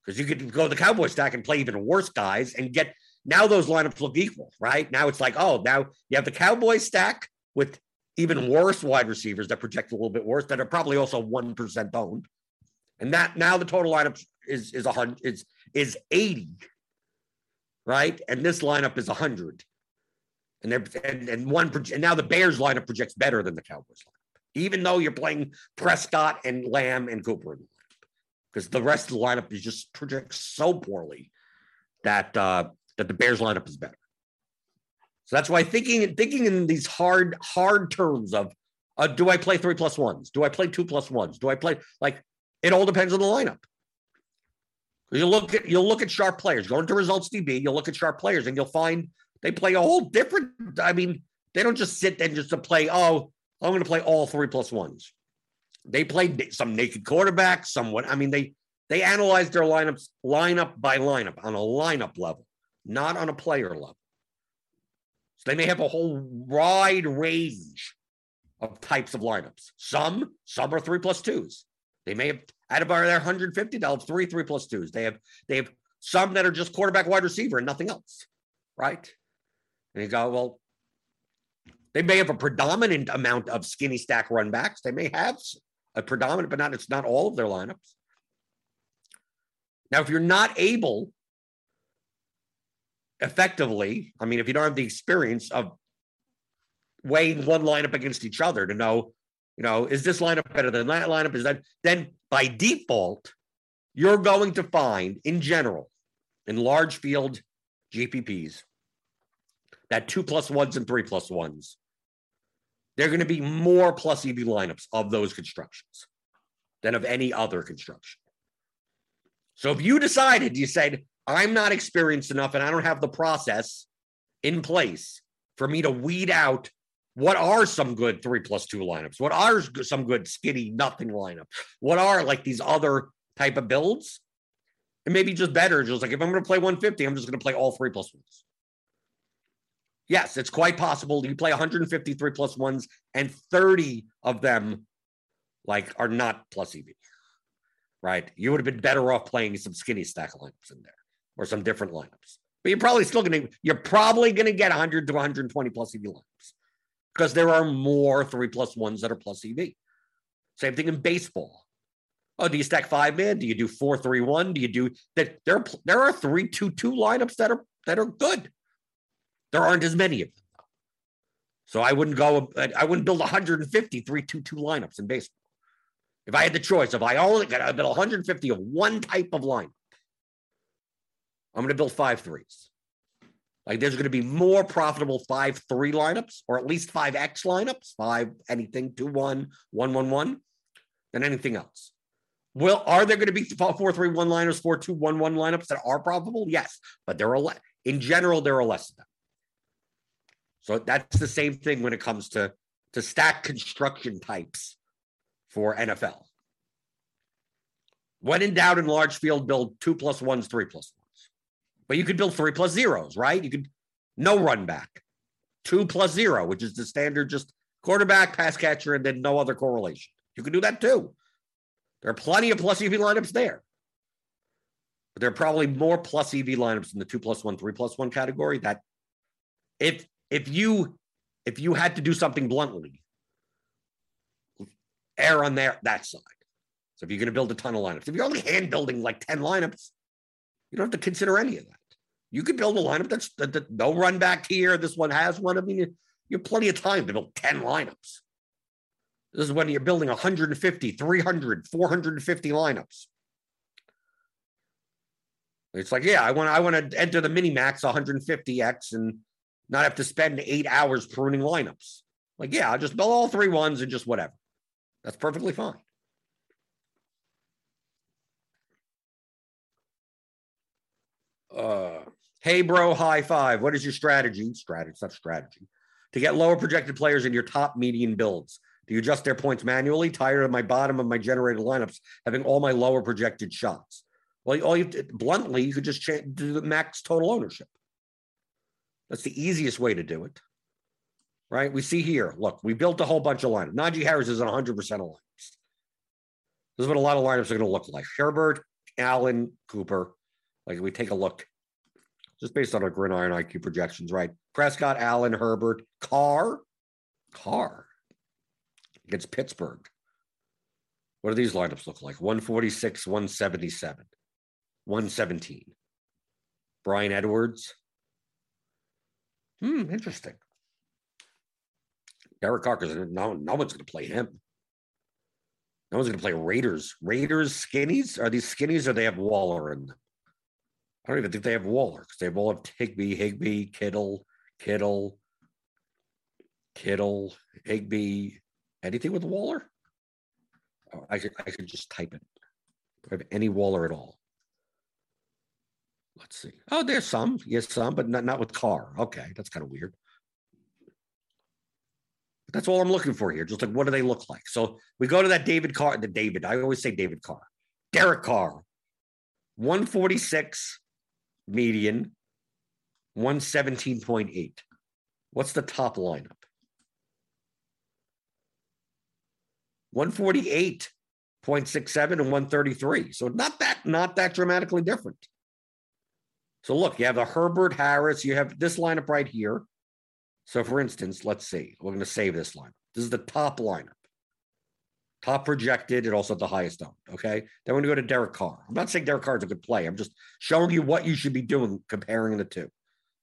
Because you could go the Cowboy stack and play even worse guys and get now those lineups look equal, right? Now it's like, oh, now you have the Cowboy stack with even worse wide receivers that project a little bit worse that are probably also 1% owned. And that now the total lineup is is a hundred is is 80 right? And this lineup is 100. And they're and, and one and now the Bears lineup projects better than the Cowboys lineup, even though you're playing Prescott and Lamb and Cooper in the lineup, because the rest of the lineup is just projects so poorly that uh, that the Bears lineup is better. So that's why thinking thinking in these hard hard terms of uh, do I play three plus ones? Do I play two plus ones? Do I play like it all depends on the lineup. You look at you'll look at sharp players. Go into results DB. You'll look at sharp players, and you'll find they play a whole different. I mean, they don't just sit and just to play. Oh, I'm going to play all three plus ones. They play some naked quarterbacks. somewhat. I mean, they they analyze their lineups lineup by lineup on a lineup level, not on a player level. So they may have a whole wide range of types of lineups. Some some are three plus twos. They may have out of our their 150, they'll have three three plus twos. They have they have some that are just quarterback wide receiver and nothing else. Right. And you go, well, they may have a predominant amount of skinny stack run backs. They may have a predominant, but not it's not all of their lineups. Now, if you're not able effectively, I mean, if you don't have the experience of weighing one lineup against each other to know you know, is this lineup better than that lineup? Is that then by default, you're going to find in general in large field GPPs that two plus ones and three plus ones, they're going to be more plus EV lineups of those constructions than of any other construction. So if you decided, you said, I'm not experienced enough and I don't have the process in place for me to weed out what are some good three plus two lineups? What are some good skinny nothing lineups? What are like these other type of builds? And maybe just better. Just like if I'm going to play 150, I'm just going to play all three plus ones. Yes, it's quite possible you play 153 plus ones and 30 of them like are not plus EV. Right? You would have been better off playing some skinny stack lineups in there or some different lineups. But you're probably still going to you're probably going to get 100 to 120 plus EV lineups because there are more three plus ones that are plus EV. Same thing in baseball. Oh, do you stack five man? Do you do four three one? Do you do that? There, there are three two two lineups that are that are good. There aren't as many of them. So I wouldn't go. I wouldn't build 150 three two two lineups in baseball. If I had the choice, if I only got to build 150 of one type of lineup, I'm going to build five threes. Like there's going to be more profitable five three lineups, or at least five X lineups, five anything two one one one one, than anything else. Well, are there going to be four three one liners, four two one one lineups that are profitable? Yes, but there are le- in general there are less of them. So that's the same thing when it comes to to stack construction types for NFL. When in doubt in large field, build two plus ones, three plus one. But you could build three plus zeros, right? You could no run back, two plus zero, which is the standard just quarterback, pass catcher, and then no other correlation. You can do that too. There are plenty of plus EV lineups there. But there are probably more plus EV lineups in the two plus one, three plus one category that if if you if you had to do something bluntly, err on there that side. So if you're going to build a ton of lineups, if you're only hand building like 10 lineups, you don't have to consider any of that. You could build a lineup that's that, that no run back here. This one has one. I mean, you, you have plenty of time to build 10 lineups. This is when you're building 150, 300, 450 lineups. It's like, yeah, I want I want to enter the mini max 150x and not have to spend eight hours pruning lineups. Like, yeah, I'll just build all three ones and just whatever. That's perfectly fine. Uh, hey, bro, high five. What is your strategy? Strategy, not strategy. To get lower projected players in your top median builds. Do you adjust their points manually? Tired of my bottom of my generated lineups having all my lower projected shots. Well, all you bluntly, you could just change, do the max total ownership. That's the easiest way to do it. Right? We see here, look, we built a whole bunch of lineups. Najee Harris is on 100% of lineups. This is what a lot of lineups are going to look like. Herbert, Allen, Cooper. Like we take a look, just based on our gridiron IQ projections, right? Prescott, Allen, Herbert, Carr, Carr against Pittsburgh. What do these lineups look like? 146, 177, 117. Bryan Edwards. Hmm, interesting. Derek Carr, because no, no one's going to play him. No one's going to play Raiders. Raiders skinnies? Are these skinnies or they have Waller in them? I don't even think they have Waller because they have all of Higbee, Higbee, Kittle, Kittle, Kittle, Higbee. Anything with Waller? Oh, I could I could just type it. Do I have any Waller at all? Let's see. Oh, there's some. Yes, some, but not, not with Carr. Okay, that's kind of weird. But that's all I'm looking for here. Just like what do they look like? So we go to that David Carr, the David. I always say David Carr. Derek Carr, 146 median, 117.8. What's the top lineup? 148.67 and 133. So not that not that dramatically different. So look, you have the Herbert Harris, you have this lineup right here. So for instance, let's see. We're going to save this lineup. This is the top lineup. Top projected and also at the highest owned. Okay. Then we're going to go to Derek Carr. I'm not saying Derek Carr is a good play. I'm just showing you what you should be doing comparing the two.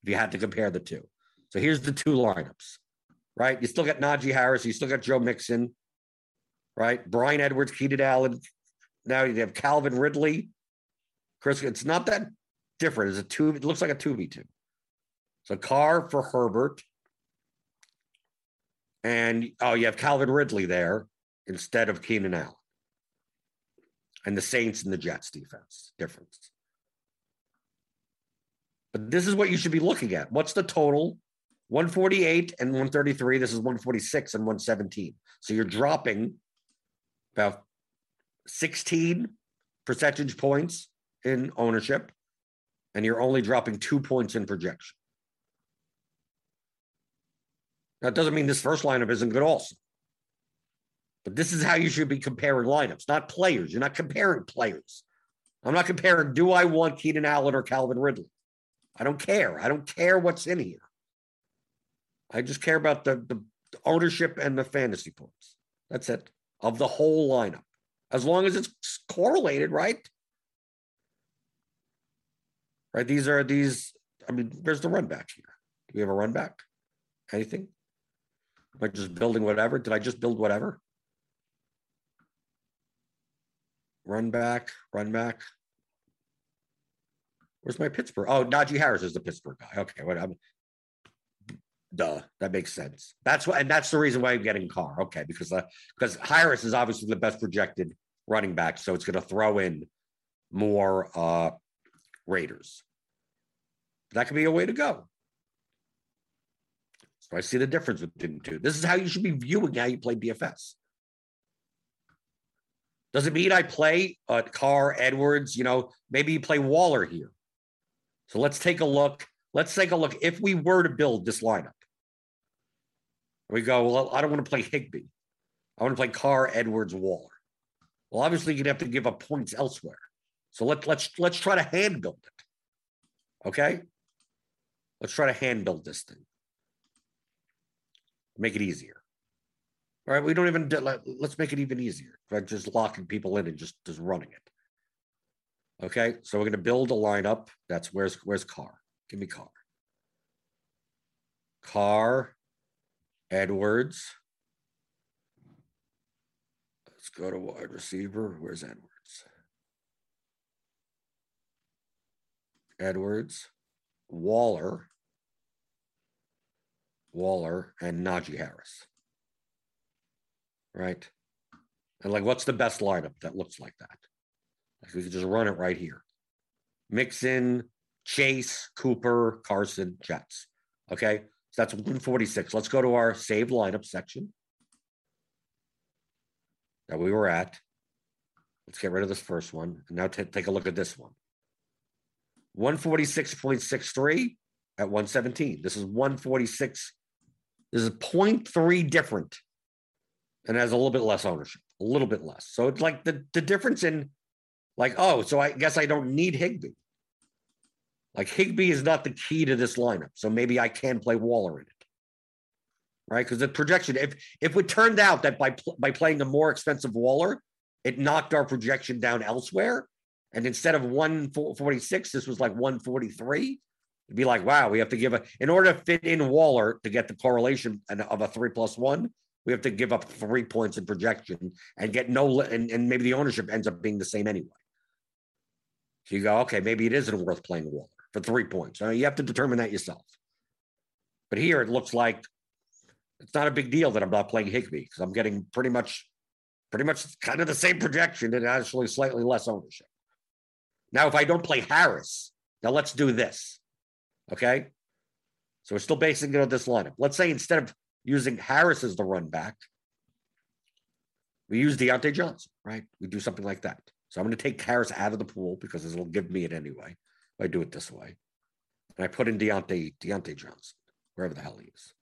If you had to compare the two. So here's the two lineups, right? You still got Najee Harris, you still got Joe Mixon, right? Bryan Edwards, Keenan Allen. Now you have Calvin Ridley. Chris, it's not that different. It's a two, it looks like a 2v2. So Carr for Herbert. And oh, you have Calvin Ridley there instead of Keenan Allen. And the Saints and the Jets defense difference. But this is what you should be looking at. What's the total? 148 and 133. This is 146 and 117. So you're dropping about 16 percentage points in ownership, and you're only dropping two points in projection. That doesn't mean this first lineup isn't good, also. But this is how you should be comparing lineups, not players. You're not comparing players. I'm not comparing, do I want Keenan Allen or Calvin Ridley? I don't care. I don't care what's in here. I just care about the, the ownership and the fantasy points. That's it of the whole lineup, as long as it's correlated, right? Right. These are these. I mean, where's the run back here? Do we have a run back? Anything? Am I just building whatever? Did I just build whatever? Run back, run back. Where's my Pittsburgh? Oh, Najee Harris is the Pittsburgh guy. Okay, what I'm duh, that makes sense. That's why, and that's the reason why I'm getting Carr. Okay, because uh, because Harris is obviously the best projected running back, so it's going to throw in more uh Raiders. That could be a way to go. So I see the difference between the two. This is how you should be viewing how you play DFS. Does it mean I play uh, Carr, Edwards? You know, maybe you play Waller here. So let's take a look. Let's take a look. If we were to build this lineup, we go, well, I don't want to play Higbee. I want to play Carr, Edwards, Waller. Well, obviously, you'd have to give up points elsewhere. So let, let's let's try to hand build it. Okay? Let's try to hand build this thing. Make it easier. All right, we don't even do, let, let's make it even easier by just locking people in and just just running it. Okay, so we're going to build a lineup. That's where's where's Carr? Give me Carr. Carr, Edwards. Let's go to wide receiver. Where's Edwards? Edwards, Waller, Waller, and Najee Harris. Right? And like, what's the best lineup that looks like that? Like we could just run it right here. Mix in Chase, Cooper, Carson, Jets. Okay. So that's 146. Let's go to our saved lineup section that we were at. Let's get rid of this first one. And now t- take a look at this one 146.63 at 117. This is 146. This is 0.3 different and has a little bit less ownership, a little bit less. So it's like the, the difference in, like, oh, so I guess I don't need Higbee. Like Higbee is not the key to this lineup. So maybe I can play Waller in it. Right? Because the projection, if if it turned out that by by playing a more expensive Waller, it knocked our projection down elsewhere. And instead of 146, this was like 143. It'd be like, wow, we have to give a in order to fit in Waller to get the correlation of a three plus one, we have to give up three points in projection and get no and, and maybe the ownership ends up being the same anyway. So you go, okay, maybe it isn't worth playing Waller for three points. you have to determine that yourself. But here it looks like it's not a big deal that I'm not playing Higbee because I'm getting pretty much, pretty much kind of the same projection and actually slightly less ownership. Now, if I don't play Harris, now let's do this. Okay. So we're still basing it on this lineup. Let's say instead of using Harris as the run back, we use Diontae Johnson, right? We do something like that. So I'm going to take Harris out of the pool because it'll give me it anyway. I do it this way. And I put in Diontae, Diontae Johnson, wherever the hell he is.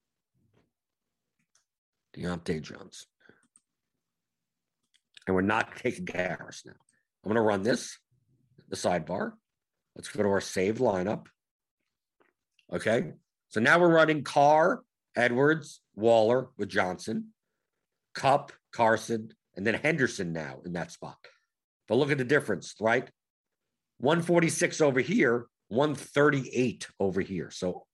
Diontae Johnson. And we're not taking Harris now. I'm going to run this, the sidebar. Let's go to our saved lineup. Okay. So now we're running Carr, Edwards, Waller with Johnson, Kupp, Carson, and then Henderson now in that spot. But look at the difference, right? 146 over here, 138 over here. So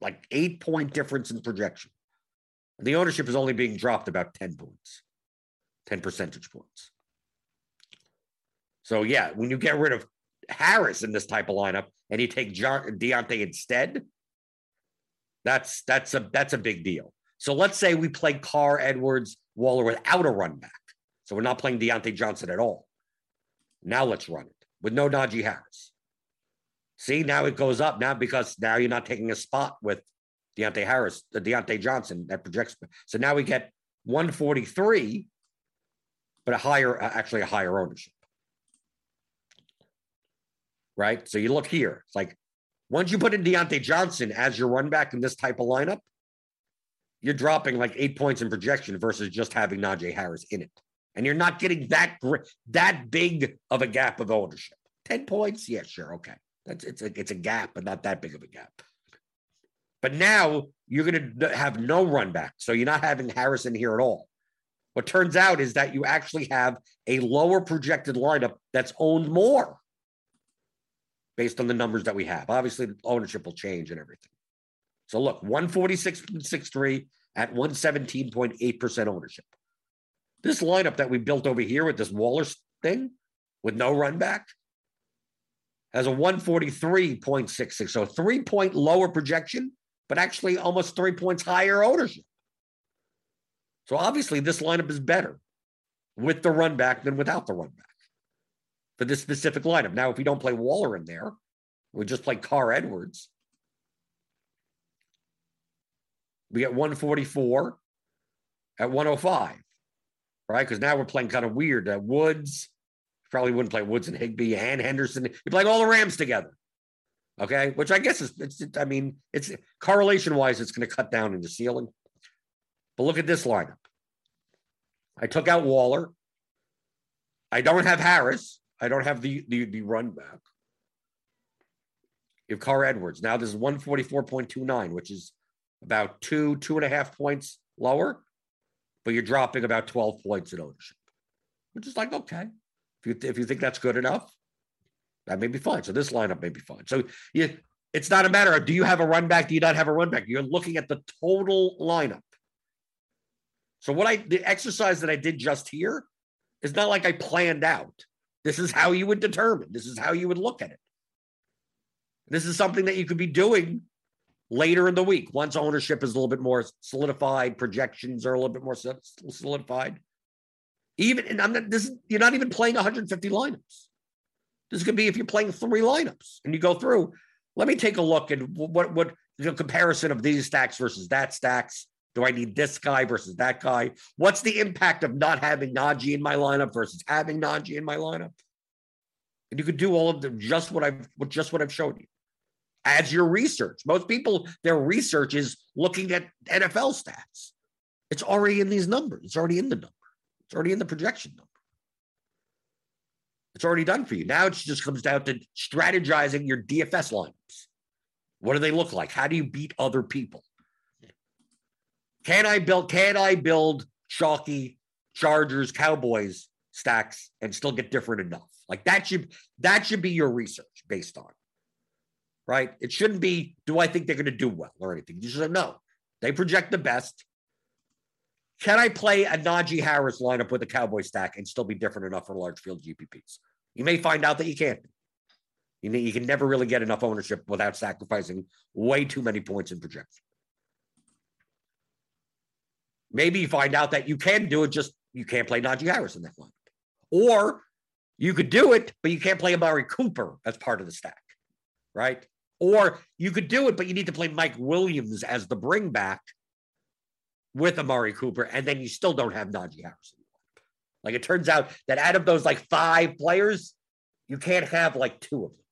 like eight point difference in projection. The ownership is only being dropped about 10 points, 10 percentage points. So yeah, when you get rid of Harris in this type of lineup and you take John Diontae instead, that's that's a that's a big deal. So let's say we play Carr, Edwards, Waller without a run back. So we're not playing Diontae Johnson at all. Now let's run it with no Najee Harris. See, now it goes up now because now you're not taking a spot with Diontae Harris, the Diontae Johnson that projects. So now we get 143, but a higher, uh, actually a higher ownership. Right. So you look here. It's like once you put in Diontae Johnson as your run back in this type of lineup, you're dropping like eight points in projection versus just having Najee Harris in it and you're not getting that that big of a gap of ownership. Ten points, yeah, sure, okay. That's it's a it's a gap, but not that big of a gap. But now you're going to have no run back, so you're not having Harrison here at all. What turns out is that you actually have a lower projected lineup that's owned more based on the numbers that we have. Obviously, ownership will change and everything. So look, 146.63 at 117.8% ownership. This lineup that we built over here with this Waller thing with no run back has a 143.66. So three point lower projection, but actually almost three points higher ownership. So obviously, this lineup is better with the run back than without the run back for this specific lineup. Now, if we don't play Waller in there, we just play Carr Edwards. We get 144 at 105 right? Because now we're playing kind of weird. Uh, Woods probably wouldn't play Woods and Higbee, and Henderson. You're playing all the Rams together. Okay, which I guess is it's. I mean, it's correlation wise, it's going to cut down in the ceiling. But look at this lineup. I took out Waller. I don't have Harris. I don't have the the, the run back. Have Carr Edwards. Now this is 144.29, which is about two, two and a half points lower but you're dropping about 12 points in ownership, which is like, okay, if you, if you think that's good enough, that may be fine. So this lineup may be fine. So you, it's not a matter of do you have a run back? Do you not have a run back? You're looking at the total lineup. So what I the exercise that I did just here is not like I planned out. This is how you would determine. This is how you would look at it. This is something that you could be doing later in the week once ownership is a little bit more solidified projections are a little bit more solidified Even and I'm not this you're not even playing 150 lineups. This could be if you're playing three lineups and you go through. Let me take a look at what what the comparison of these stacks versus that stacks. Do I need this guy versus that guy? What's the impact of not having Najee in my lineup versus having Najee in my lineup? And you could do all of them just what I've just what I've shown you as your research. Most people, their research is looking at NFL stats. It's already in these numbers. It's already in the number. It's already in the projection number. It's already done for you. Now it just comes down to strategizing your DFS lineups. What do they look like? How do you beat other people? Can I build? Can I build chalky Chargers, Cowboys stacks and still get different enough? Like that should that should be your research based on, right? It shouldn't be. Do I think they're going to do well or anything? You should know they project the best. Can I play a Najee Harris lineup with a Cowboy stack and still be different enough for large field GPPs? You may find out that you can't. You, you can never really get enough ownership without sacrificing way too many points in projection. Maybe you find out that you can do it, just you can't play Najee Harris in that lineup. Or you could do it, but you can't play Amari Cooper as part of the stack, right? Or you could do it, but you need to play Mike Williams as the bring back with Amari Cooper, and then you still don't have Najee Harris. Like it turns out that out of those like five players, you can't have like two of them.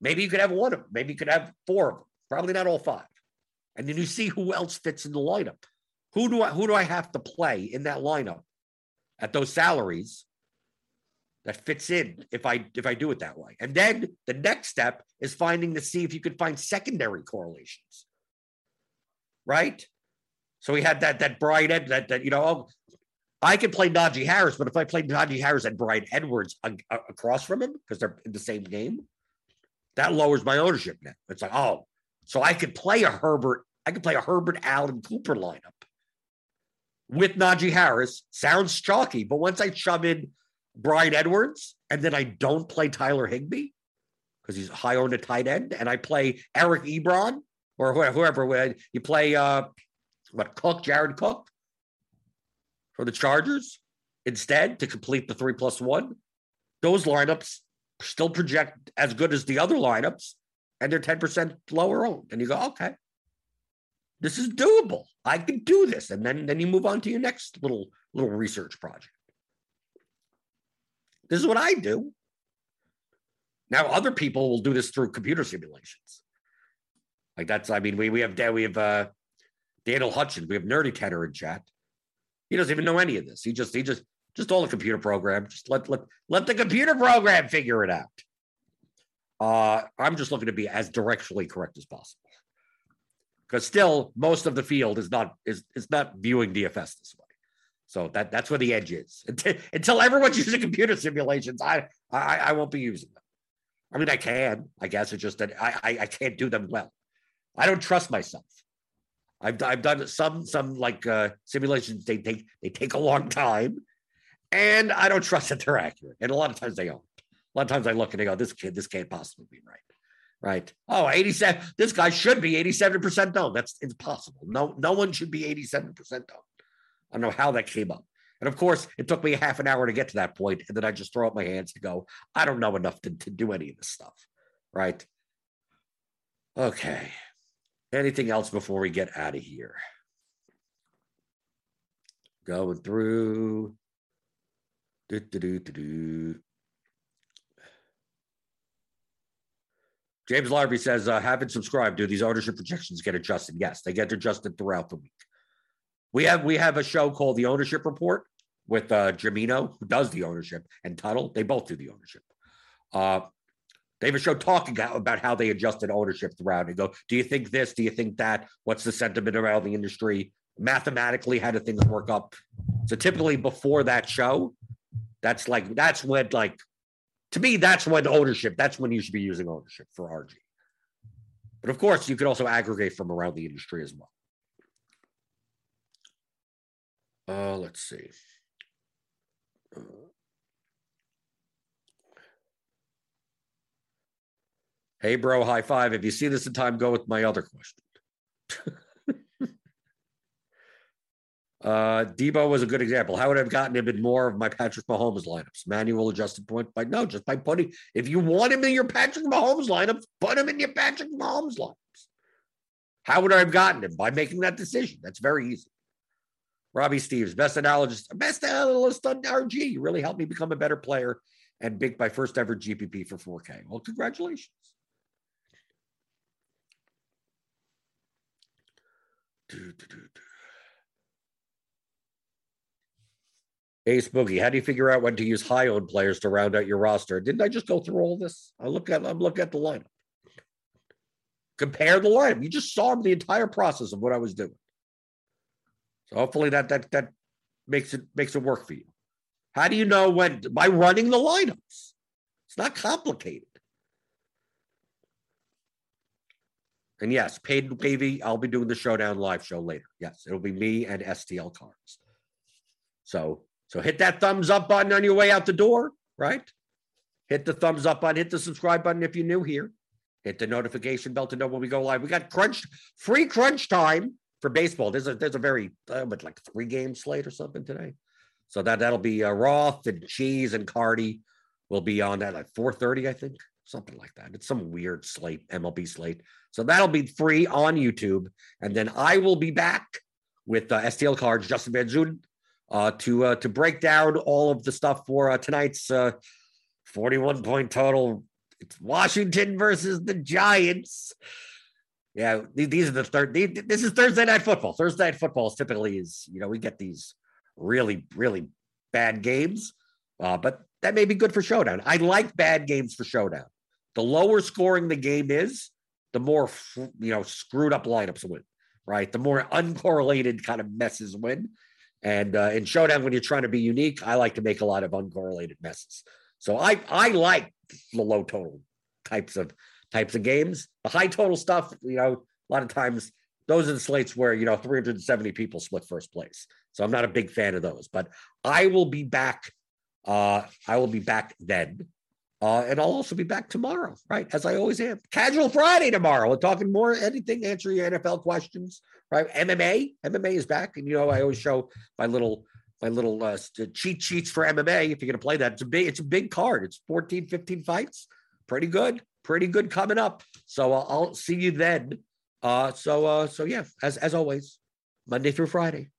Maybe you could have one of them. Maybe you could have four of them. Probably not all five. And then you see who else fits in the lineup. Who do I who do I have to play in that lineup at those salaries that fits in if I if I do it that way? And then the next step is finding to see if you could find secondary correlations. Right? So we had that that Bryan Ed that that you know oh, I could play Najee Harris, but if I play Najee Harris and Bryan Edwards a, a, across from him because they're in the same game, that lowers my ownership now. It's like oh, so I could play a Herbert, I could play a Herbert Allen Cooper lineup with Najee Harris. Sounds chalky, but once I shove in Bryan Edwards and then I don't play Tyler Higbee because he's high owned a tight end, and I play Eric Ebron or whoever, whoever you play. uh what Cook, Jared Cook for the Chargers instead to complete the three plus one. Those lineups still project as good as the other lineups, and they're 10% lower owned. And you go, okay, this is doable. I can do this. And then, then you move on to your next little little research project. This is what I do. Now, other people will do this through computer simulations. Like that's, I mean, we we have we have uh Daniel Hutchins. We have Nerdy Tenor in chat. He doesn't even know any of this. He just he just just all the computer program. Just let let let the computer program figure it out. Uh, I'm just looking to be as directionally correct as possible. Because still, most of the field is not is is not viewing DFS this way. So that that's where the edge is. Until, everyone's using computer simulations, I, I I won't be using them. I mean, I can, I guess. It's just that I, I I can't do them well. I don't trust myself. I've I've done some some like uh, simulations. They take they take a long time, and I don't trust that they're accurate. And a lot of times they aren't. A lot of times I look and I go, "This kid, this can't possibly be right." Right? Oh, 87. This guy should be 87% down. That's impossible. No, no one should be 87% down. I don't know how that came up. And of course, it took me a half an hour to get to that point, and then I just throw up my hands to go, I don't know enough to, to do any of this stuff. Right? Okay. Anything else before we get out of here? Going through. Do, do, do, do, do. James Larby says, uh, haven't subscribed. Do these ownership projections get adjusted? Yes, they get adjusted throughout the week. We have we have a show called the Ownership Report with uh Jamino, who does the ownership, and Tuttle. They both do the ownership. Uh, they have a show talking about how they adjusted ownership throughout and go, do you think this? Do you think that? What's the sentiment around the industry? Mathematically, how do things work up? So typically before that show, that's like that's when like to me, that's when ownership, that's when you should be using ownership for RG. But of course, you could also aggregate from around the industry as well. Uh, let's see. Uh, Hey, bro, high five. If you see this in time, go with my other question. Uh, Deebo was a good example. How would I have gotten him in more of my Patrick Mahomes lineups? Manual adjusted point by no, just by putting. If you want him in your Patrick Mahomes lineups, put him in your Patrick Mahomes lineups. How would I have gotten him by making that decision? That's very easy. Robbie Steves, best analyst, best analyst on RG. You really helped me become a better player and big my first ever GPP for 4K. Well, congratulations. Do, do, do, Ace Boogie, how do you figure out when to use high owned players to round out your roster? Didn't I just go through all this? I look at I'm looking at the lineup. Compare the lineup. You just saw the entire process of what I was doing. So hopefully that that that makes it makes it work for you. How do you know when by running the lineups? It's not complicated. And yes, paid Pavey, I'll be doing the showdown live show later. Yes, it'll be me and STL cards. So so hit that thumbs up button on your way out the door, right? Hit the thumbs up button, hit the subscribe button if you're new here. Hit the notification bell to know when we go live. We got crunch free crunch time for baseball. There's a there's a very uh, what, like three game slate or something today. So that that'll be uh, Roth and Cheese and Carty will be on that at 4:30, I think, something like that. It's some weird slate, MLB slate. So that'll be free on YouTube, and then I will be back with uh, STL cards, Justin Van uh, to uh, to break down all of the stuff for uh, tonight's uh, 41 point total. It's Washington versus the Giants. Yeah, these are the third. This is Thursday night football. Thursday night football is typically is you know we get these really really bad games, uh, but that may be good for showdown. I like bad games for showdown. The lower scoring the game is, the more you know screwed up lineups win. Right, the more uncorrelated kind of messes win. And uh, in showdown, when you're trying to be unique, I like to make a lot of uncorrelated messes. So I I like the low total types of types of games. The high total stuff, you know, a lot of times those are the slates where you know 370 people split first place. So I'm not a big fan of those. But I will be back. Uh, I will be back then. Uh, and I'll also be back tomorrow, right? As I always am. Casual Friday tomorrow. We're talking more anything, answer your NFL questions, right? MMA, MMA is back, and you know I always show my little my little uh, cheat sheets for MMA. If you're going to play that, it's a big it's a big card. It's 14, 15 fights, pretty good, pretty good coming up. So uh, I'll see you then. Uh, so uh, so yeah, as as always, Monday through Friday,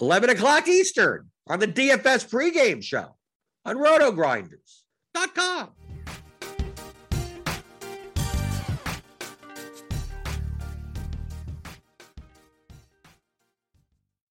11 o'clock Eastern on the DFS pregame show on RotoGrinders.com.